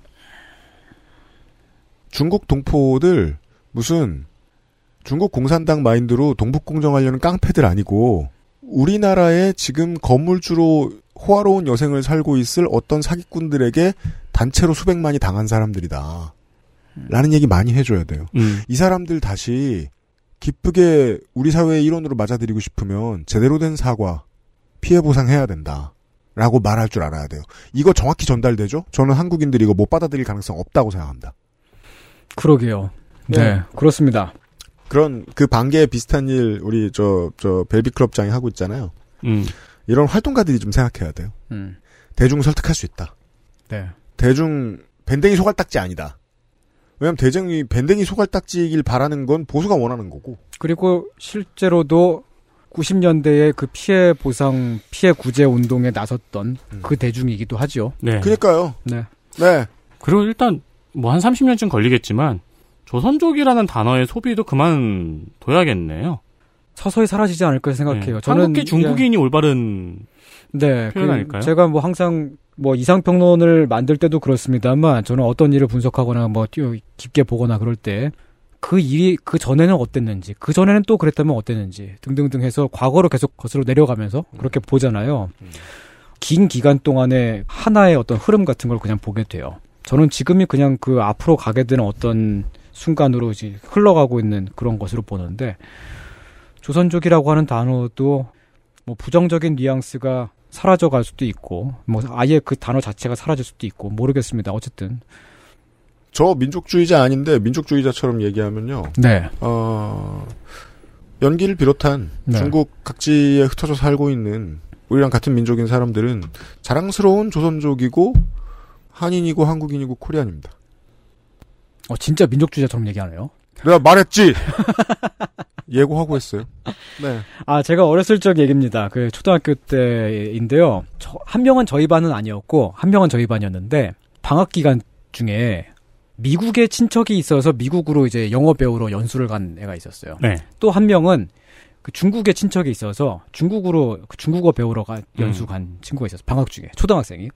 중국 동포들 무슨 중국 공산당 마인드로 동북공정하려는 깡패들 아니고 우리나라에 지금 건물주로 호화로운 여생을 살고 있을 어떤 사기꾼들에게 단체로 수백만이 당한 사람들이다. 라는 얘기 많이 해줘야 돼요. 음. 이 사람들 다시 기쁘게 우리 사회의 일원으로 맞아들이고 싶으면 제대로 된 사과, 피해 보상해야 된다. 라고 말할 줄 알아야 돼요. 이거 정확히 전달되죠? 저는 한국인들이 이거 못 받아들일 가능성 없다고 생각합니다. 그러게요. 네, 네. 그렇습니다. 그런 그 반개에 비슷한 일 우리 저 저 벨비클럽장이 하고 있잖아요. 음. 이런 활동가들이 좀 생각해야 돼요. 음. 대중 설득할 수 있다. 네. 대중 밴댕이 소갈딱지 아니다. 왜냐면 대중이 밴댕이 소갈딱지이길 바라는 건 보수가 원하는 거고. 그리고 실제로도 90년대에 그 피해 보상, 피해 구제 운동에 나섰던 그 대중이기도 하죠. 네. 그러니까요. 네. 네. 그리고 일단 뭐 한 30년쯤 걸리겠지만 조선족이라는 단어의 소비도 그만 둬야겠네요. 서서히 사라지지 않을 거라 생각해요. 네. 저는 한국계 중국인이 올바른 네, 표현 그 아닐까요? 제가 뭐 항상 뭐 이상평론을 만들 때도 그렇습니다만 저는 어떤 일을 분석하거나 뭐 깊게 보거나 그럴 때 그 일이 그 전에는 어땠는지 그 전에는 또 그랬다면 어땠는지 등등등 해서 과거로 계속 거슬러 내려가면서 그렇게 보잖아요. 긴 기간 동안에 하나의 어떤 흐름 같은 걸 그냥 보게 돼요. 저는 지금이 그냥 그 앞으로 가게 되는 어떤 순간으로 이제 흘러가고 있는 그런 것으로 보는데 조선족이라고 하는 단어도 뭐 부정적인 뉘앙스가 사라져 갈 수도 있고 뭐 아예 그 단어 자체가 사라질 수도 있고 모르겠습니다. 어쨌든 저 민족주의자 아닌데 민족주의자처럼 얘기하면요. 네. 어, 연기를 비롯한 네. 중국 각지에 흩어져 살고 있는 우리랑 같은 민족인 사람들은 자랑스러운 조선족이고 한인이고 한국인이고 코리안입니다. 어 진짜 민족주의자처럼 얘기하네요. 내가 말했지. 예고하고 했어요. 네. 아, 제가 어렸을 적 얘기입니다. 그 초등학교 때인데요. 저- 한 명은 저희 반은 아니었고, 한 명은 저희 반이었는데, 방학 기간 중에 미국에 친척이 있어서 미국으로 이제 영어 배우러 연수를 간 애가 있었어요. 네. 또 한 명은 그 중국에 친척이 있어서 중국으로 그 중국어 배우러 가 연수 음. 간 친구가 있었어요. 방학 중에 초등학생이.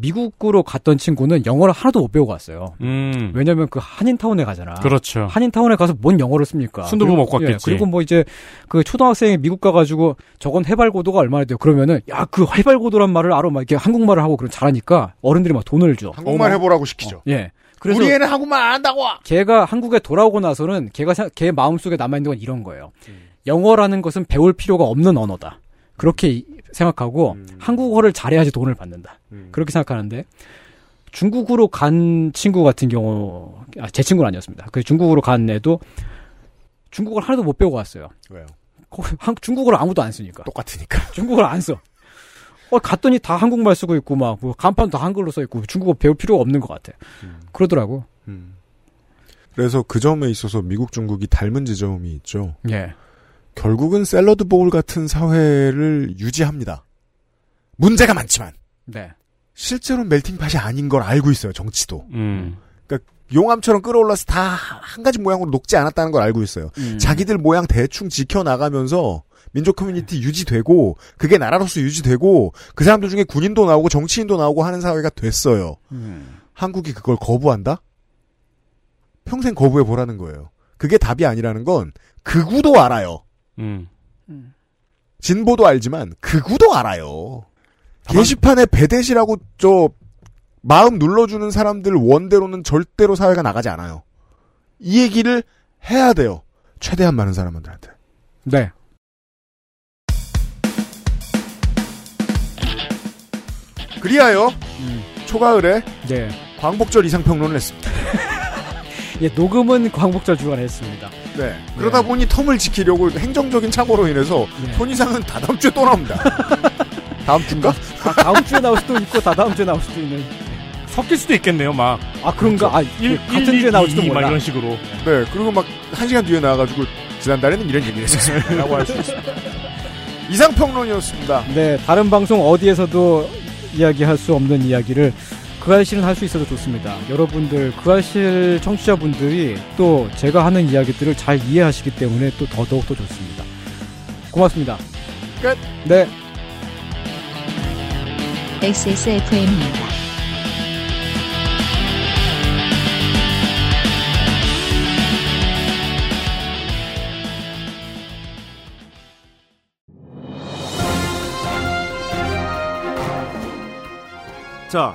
미국으로 갔던 친구는 영어를 하나도 못 배우고 왔어요. 음. 왜냐면 그 한인타운에 가잖아. 그렇죠. 한인타운에 가서 뭔 영어를 씁니까? 순두부 그리고- 먹고 예, 왔겠지. 그리고 뭐 이제 그 초등학생이 미국 가가지고 저건 해발고도가 얼마나 돼요? 그러면은 야 그 해발고도란 말을 알아 막 이렇게 한국말을 하고 그런 잘하니까 어른들이 막 돈을 줘. 한국말 해보라고 시키죠. 예. 그래서 우리 애는 한국말 안다고. 걔가 한국에 돌아오고 나서는 걔가 생- 걔 마음속에 남아 있는 건 이런 거예요. 음. 영어라는 것은 배울 필요가 없는 언어다. 그렇게 이- 생각하고 음. 한국어를 잘해야지 돈을 받는다. 그렇게 생각하는데 중국으로 간 친구 같은 경우 아, 제 친구는 아니었습니다. 그 중국으로 간 애도 중국어를 하나도 못 배우고 왔어요. 왜요? 한- 중국어를 아무도 안 쓰니까. 똑같으니까. 중국어를 안 써. 어, 갔더니 다 한국말 쓰고 있고, 막, 뭐, 간판 다 한글로 써 있고, 중국어 배울 필요가 없는 것 같아. 그러더라고. 그래서 그 점에 있어서 미국 중국이 닮은 지점이 있죠. 예. 결국은 샐러드 보울 같은 사회를 유지합니다. 문제가 많지만 네. 실제로 멜팅팟이 아닌 걸 알고 있어요. 정치도. 음. 그러니까 용암처럼 끌어올라서 다 한 가지 모양으로 녹지 않았다는 걸 알고 있어요. 음. 자기들 모양 대충 지켜 나가면서 민족 커뮤니티 유지되고 그게 나라로서 유지되고 그 사람들 중에 군인도 나오고 정치인도 나오고 하는 사회가 됐어요. 음. 한국이 그걸 거부한다? 평생 거부해 보라는 거예요. 그게 답이 아니라는 건 극우도 알아요. 음. 진보도 알지만 극우도 알아요. 게시판에 배대시라고 저 마음 눌러주는 사람들 원대로는 절대로 사회가 나가지 않아요. 이 얘기를 해야 돼요. 최대한 많은 사람들한테. 네. 그리하여 초가을에 네. 광복절 이상평론을 했습니다. 예, 녹음은 광복절 주간에 했습니다. 네. 그러다 보니 텀을 지키려고 행정적인 착오로 인해서 손이상은 다 다음 주에 또 나옵니다. 다음 주인가? 아, 다음 주에 나올 수도 있고, 다 다음 주에 나올 수도 있는. 섞일 수도 있겠네요, 막. 아, 그런가? 아, 일, 같은 일, 주에 나올지도 몰라. 이런 식으로. 네. 그리고 막 한 시간 뒤에 나와가지고 지난달에는 이런 얘기를 했었습니다. 라고 할 수 있습니다. 이상평론이었습니다. 네, 다른 방송 어디에서도 이야기할 수 없는 이야기를 그 알실은 할수 있어서 좋습니다. 여러분들 그 알실 청취자분들이 또 제가 하는 이야기들을 잘 이해하시기 때문에 또 더더욱 더 좋습니다. 고맙습니다. 끝. 네. XSFM입니다. 자,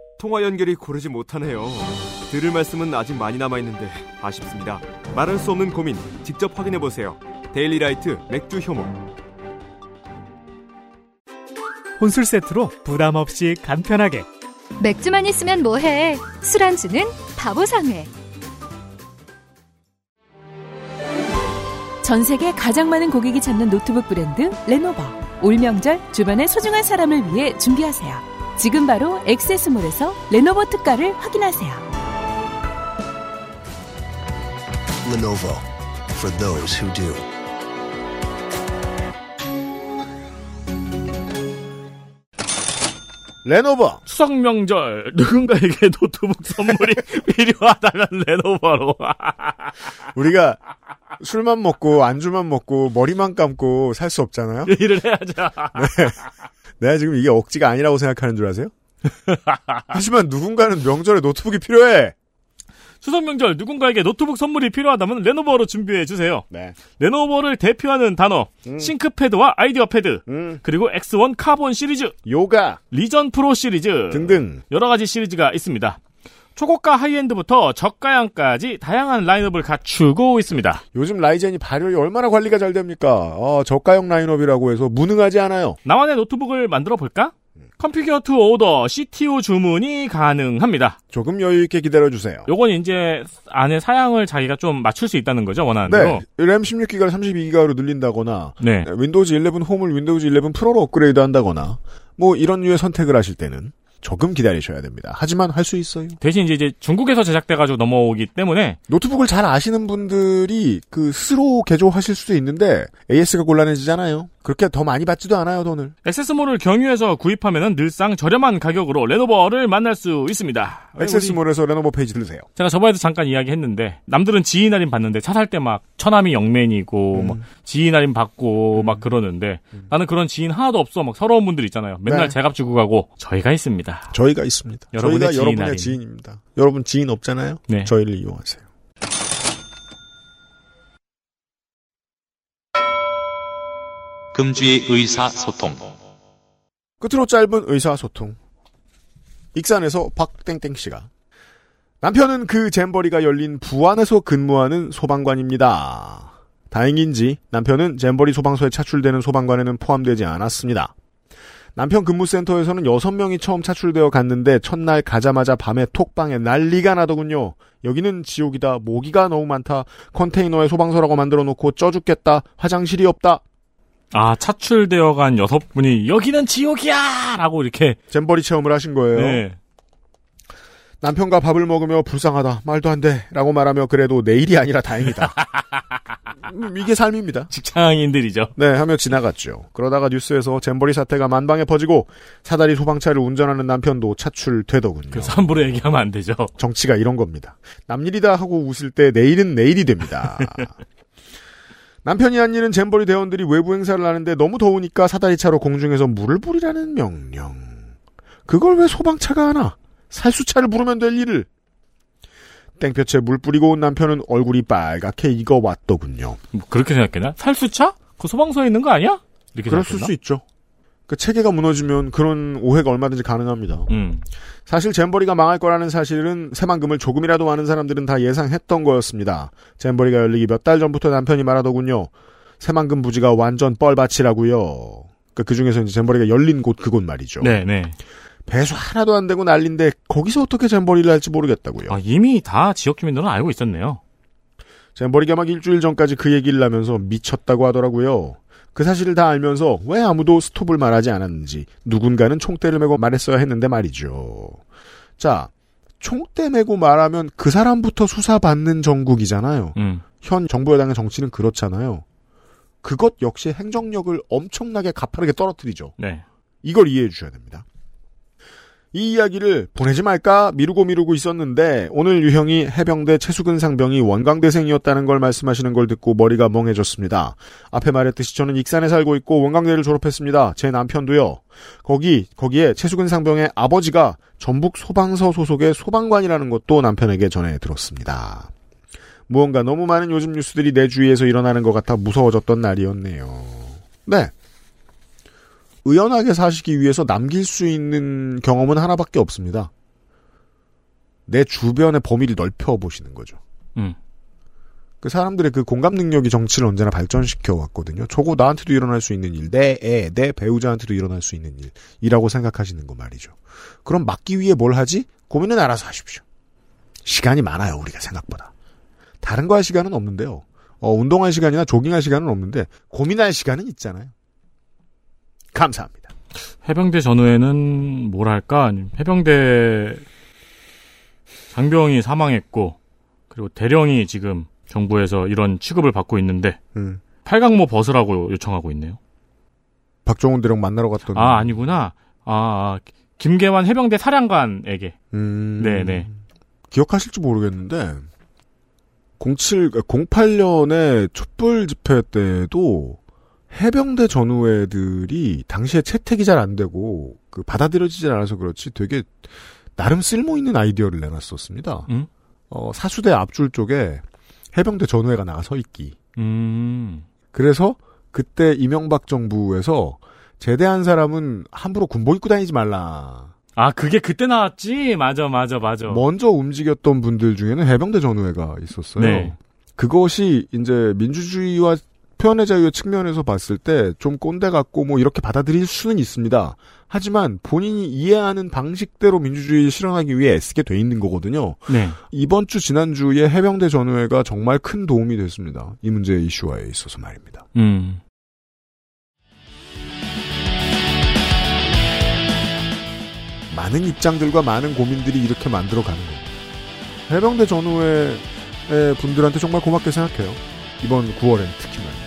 통화 연결이 고르지 못하네요. 들을 말씀은 아직 많이 남아 있는데 아쉽습니다. 말할 수 없는 고민 직접 확인해 보세요. 데일리라이트 맥주 효모. 혼술 세트로 부담 없이 간편하게 맥주만 있으면 뭐해? 술안주는 바보상회. 전 세계 가장 많은 고객이 찾는 노트북 브랜드 레노버. 올 명절 주변의 소중한 사람을 위해 준비하세요. 지금 바로 엑세스몰에서 레노버 특가를 확인하세요. Lenovo for those who do. 레노버. 추석 명절 누군가에게 노트북 선물이 필요하다면 레노버로. 우리가 술만 먹고 안주만 먹고 머리만 감고 살 수 없잖아요. 일을 해야죠. 네. 내가 지금 이게 억지가 아니라고 생각하는 줄 아세요? 하지만 누군가는 명절에 노트북이 필요해. 추석 명절 누군가에게 노트북 선물이 필요하다면 레노버로 준비해 주세요. 네. 레노버를 대표하는 단어 싱크패드와 아이디어 패드 그리고 X1 카본 시리즈 요가 리전 프로 시리즈 등등 여러 가지 시리즈가 있습니다. 초고가 high-end부터 저가형까지 다양한 라인업을 갖추고 있습니다. 요즘 라이젠이 발열이 얼마나 관리가 잘 됩니까? 어, 저가형 라인업이라고 해서 무능하지 않아요. 나만의 노트북을 만들어 볼까? 컴퓨터 투 오더 CTO 주문이 가능합니다. 조금 여유 있게 기다려 주세요. 요건 이제 안에 사양을 자기가 좀 맞출 수 있다는 거죠 원하는 네. 대로. 램 16기가를 32기가로 늘린다거나 네. 윈도우즈 11 홈을 윈도우즈 11 프로로 업그레이드 한다거나 뭐 이런 류의 선택을 하실 때는 조금 기다리셔야 됩니다. 하지만 할 수 있어요. 대신 이제, 이제 중국에서 제작돼가지고 넘어오기 때문에 노트북을 잘 아시는 분들이 그 스스로 개조하실 수도 있는데 AS가 곤란해지잖아요. 그렇게 더 많이 받지도 않아요 돈을. 액세스몰을 경유해서 구입하면은 늘상 저렴한 가격으로 레노버를 만날 수 있습니다. 액세스몰에서 레노버 페이지 들으세요. 제가 저번에도 잠깐 이야기했는데 남들은 지인 할인 받는데 차 살 때 막 처남이 영맨이고 음. 막 지인 할인 받고 막 그러는데 나는 그런 지인 하나도 없어 막 서러운 분들 있잖아요. 맨날 네. 제값 주고 가고 저희가 있습니다. 저희가 있습니다. 여러분의 저희가 지인 여러분의. 지인입니다. 여러분 지인 없잖아요. 네. 저희를 이용하세요. 금주의 의사소통. 끝으로 짧은 의사소통. 익산에서 박땡땡 씨가 남편은 그 잼버리가 열린 부안에서 근무하는 소방관입니다. 다행인지 남편은 잼버리 소방서에 차출되는 소방관에는 포함되지 않았습니다. 남편 근무센터에서는 6명이 처음 차출되어 갔는데 첫날 가자마자 밤에 톡방에 난리가 나더군요. 여기는 지옥이다. 모기가 너무 많다. 컨테이너에 소방서라고 만들어 놓고 쪄 죽겠다. 화장실이 없다. 아 차출되어 간 여섯 분이 여기는 지옥이야 라고 이렇게 잼버리 체험을 하신 거예요. 네. 남편과 밥을 먹으며 불쌍하다. 말도 안 돼. 라고 말하며 그래도 내일이 아니라 다행이다. 음, 이게 삶입니다. 직장인들이죠. 네, 하며 지나갔죠. 그러다가 뉴스에서 잼버리 사태가 만방에 퍼지고 사다리 소방차를 운전하는 남편도 차출되더군요. 그래서 함부로 얘기하면 안 되죠. 정치가 이런 겁니다. 남일이다 하고 웃을 때 내일은 내일이 됩니다. 남편이 한 일은 잼버리 대원들이 외부 행사를 하는데 너무 더우니까 사다리차로 공중에서 물을 뿌리라는 명령. 그걸 왜 소방차가 하나? 살수차를 부르면 될 일을. 땡볕에 물 뿌리고 온 남편은 얼굴이 빨갛게 익어왔더군요. 뭐 그렇게 생각했나? 살수차? 그 소방서에 있는 거 아니야? 이렇게 생각했나? 수 있죠. 그 체계가 무너지면 그런 오해가 얼마든지 가능합니다. 음. 사실 잼버리가 망할 거라는 사실은 새만금을 조금이라도 많은 사람들은 다 예상했던 거였습니다. 잼버리가 열리기 몇 달 전부터 남편이 말하더군요. 새만금 부지가 완전 뻘밭이라고요. 그, 그 중에서 이제 잼버리가 열린 곳 그곳 말이죠. 네, 네. 배수 하나도 안 되고 난린데 거기서 어떻게 잼버리를 할지 모르겠다고요. 아, 이미 다 지역 주민들은 알고 있었네요. 잼버리가 막 일주일 전까지 그 얘기를 하면서 미쳤다고 하더라고요. 그 사실을 다 알면서 왜 아무도 스톱을 말하지 않았는지 누군가는 총대를 메고 말했어야 했는데 말이죠. 자, 총대 메고 말하면 그 사람부터 수사받는 정국이잖아요. 음. 현 정부 여당의 정치는 그렇잖아요. 그것 역시 행정력을 엄청나게 가파르게 떨어뜨리죠. 네. 이걸 이해해 주셔야 됩니다. 이 이야기를 보내지 말까 미루고 미루고 있었는데 오늘 유형이 해병대 최수근 상병이 원광대생이었다는 걸 말씀하시는 걸 듣고 머리가 멍해졌습니다. 앞에 말했듯이 저는 익산에 살고 있고 원광대를 졸업했습니다. 제 남편도요. 거기 거기에 최수근 상병의 아버지가 전북 소방서 소속의 소방관이라는 것도 남편에게 전해 들었습니다. 무언가 너무 많은 요즘 뉴스들이 내 주위에서 일어나는 것 같아 무서워졌던 날이었네요. 네. 의연하게 사시기 위해서 남길 수 있는 경험은 하나밖에 없습니다. 내 주변의 범위를 넓혀 보시는 거죠. 음. 그 사람들의 그 공감 능력이 정치를 언제나 발전시켜 왔거든요. 저거 나한테도 일어날 수 있는 일, 내 애, 내 배우자한테도 일어날 수 있는 일이라고 생각하시는 거 말이죠. 그럼 막기 위해 뭘 하지? 고민은 알아서 하십시오. 시간이 많아요, 우리가 생각보다. 다른 거 할 시간은 없는데요. 어, 운동할 시간이나 조깅할 시간은 없는데 고민할 시간은 있잖아요. 감사합니다. 해병대 전후에는 뭐랄까 해병대 장병이 사망했고 그리고 대령이 지금 정부에서 이런 취급을 받고 있는데 음. 팔강모 벗으라고 요청하고 있네요. 박정훈 대령 만나러 갔더니 아 아니구나. 아, 아 김계환 해병대 사령관에게. 음, 네네. 기억하실지 모르겠는데 07, 08년에 촛불 집회 때도 해병대 전우회들이 당시에 채택이 잘 안 되고 그 받아들여지지 않아서 그렇지 되게 나름 쓸모 있는 아이디어를 내놨었습니다. 음? 어, 사수대 앞줄 쪽에 해병대 전우회가 나가서 있기. 음. 그래서 그때 이명박 정부에서 제대한 사람은 함부로 군복 입고 다니지 말라. 아, 그게 그때 나왔지? 맞아, 맞아, 맞아. 먼저 움직였던 분들 중에는 해병대 전우회가 있었어요. 네. 그것이 이제 민주주의와 표현의 자유의 측면에서 봤을 때 좀 꼰대 같고 뭐 이렇게 받아들일 수는 있습니다. 하지만 본인이 이해하는 방식대로 민주주의를 실현하기 위해 애쓰게 돼 있는 거거든요. 네. 이번 주 지난주에 해병대 전우회가 정말 큰 도움이 됐습니다. 이 문제의 이슈화에 있어서 말입니다. 음. 많은 입장들과 많은 고민들이 이렇게 만들어가는 겁니다. 해병대 전후의 분들한테 정말 고맙게 생각해요. 이번 9월엔 특히 말입니다.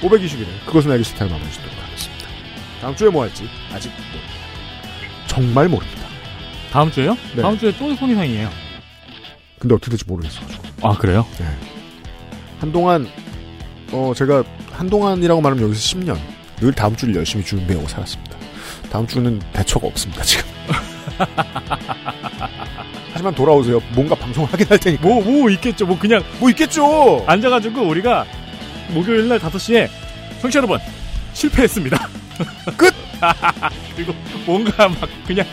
521회 그것은 알기 싫다를 마무리 짓도록 하겠습니다. 다음 주에 뭐 할지 아직 모릅니다. 정말 모릅니다. 다음 주에요? 네. 다음 주에 또 손이상이에요. 근데 어떻게 될지 모르겠어요. 아, 그래요? 네. 한동안 어 제가 한동안이라고 말하면 여기서 10년 늘 다음 주를 열심히 준비하고 살았습니다. 다음 주는 대처가 없습니다 지금. 하지만 돌아오세요. 뭔가 방송을 하긴 할 테니까. 뭐, 뭐 있겠죠. 뭐 그냥. 뭐 있겠죠. 앉아가지고 우리가 목요일 날 5시에 청취자 여러분, 실패했습니다. 끝! 그리고 뭔가 막 그냥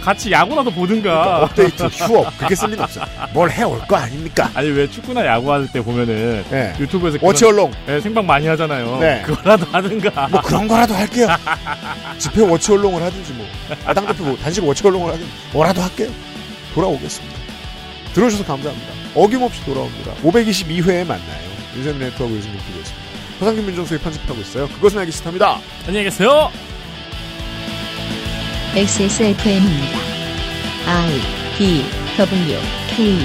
같이 야구라도 보든가. 그러니까 업데이트, 휴업. 그게 쓸 일은 없어요. 뭘 해올 거 아닙니까? 아니, 왜 축구나 야구할 때 보면은. 네. 유튜브에서. 워치 얼롱. 네, 생방 많이 하잖아요. 네. 그거라도 하든가. 뭐 그런 거라도 할게요. 집회 워치 얼롱을 하든지 뭐. 아, 당대표 뭐 단식 워치 얼롱을 하든지 뭐라도 할게요. 돌아오겠습니다. 들어주셔서 감사합니다. 어김없이 돌아옵니다. 522회에 만나요. 인생 네트워크 유승균 PD였습니다. 허상균 민정수의 편집하고 있어요. 그것은 알기 싫답니다. 안녕히 계세요. XSFM입니다. I D W K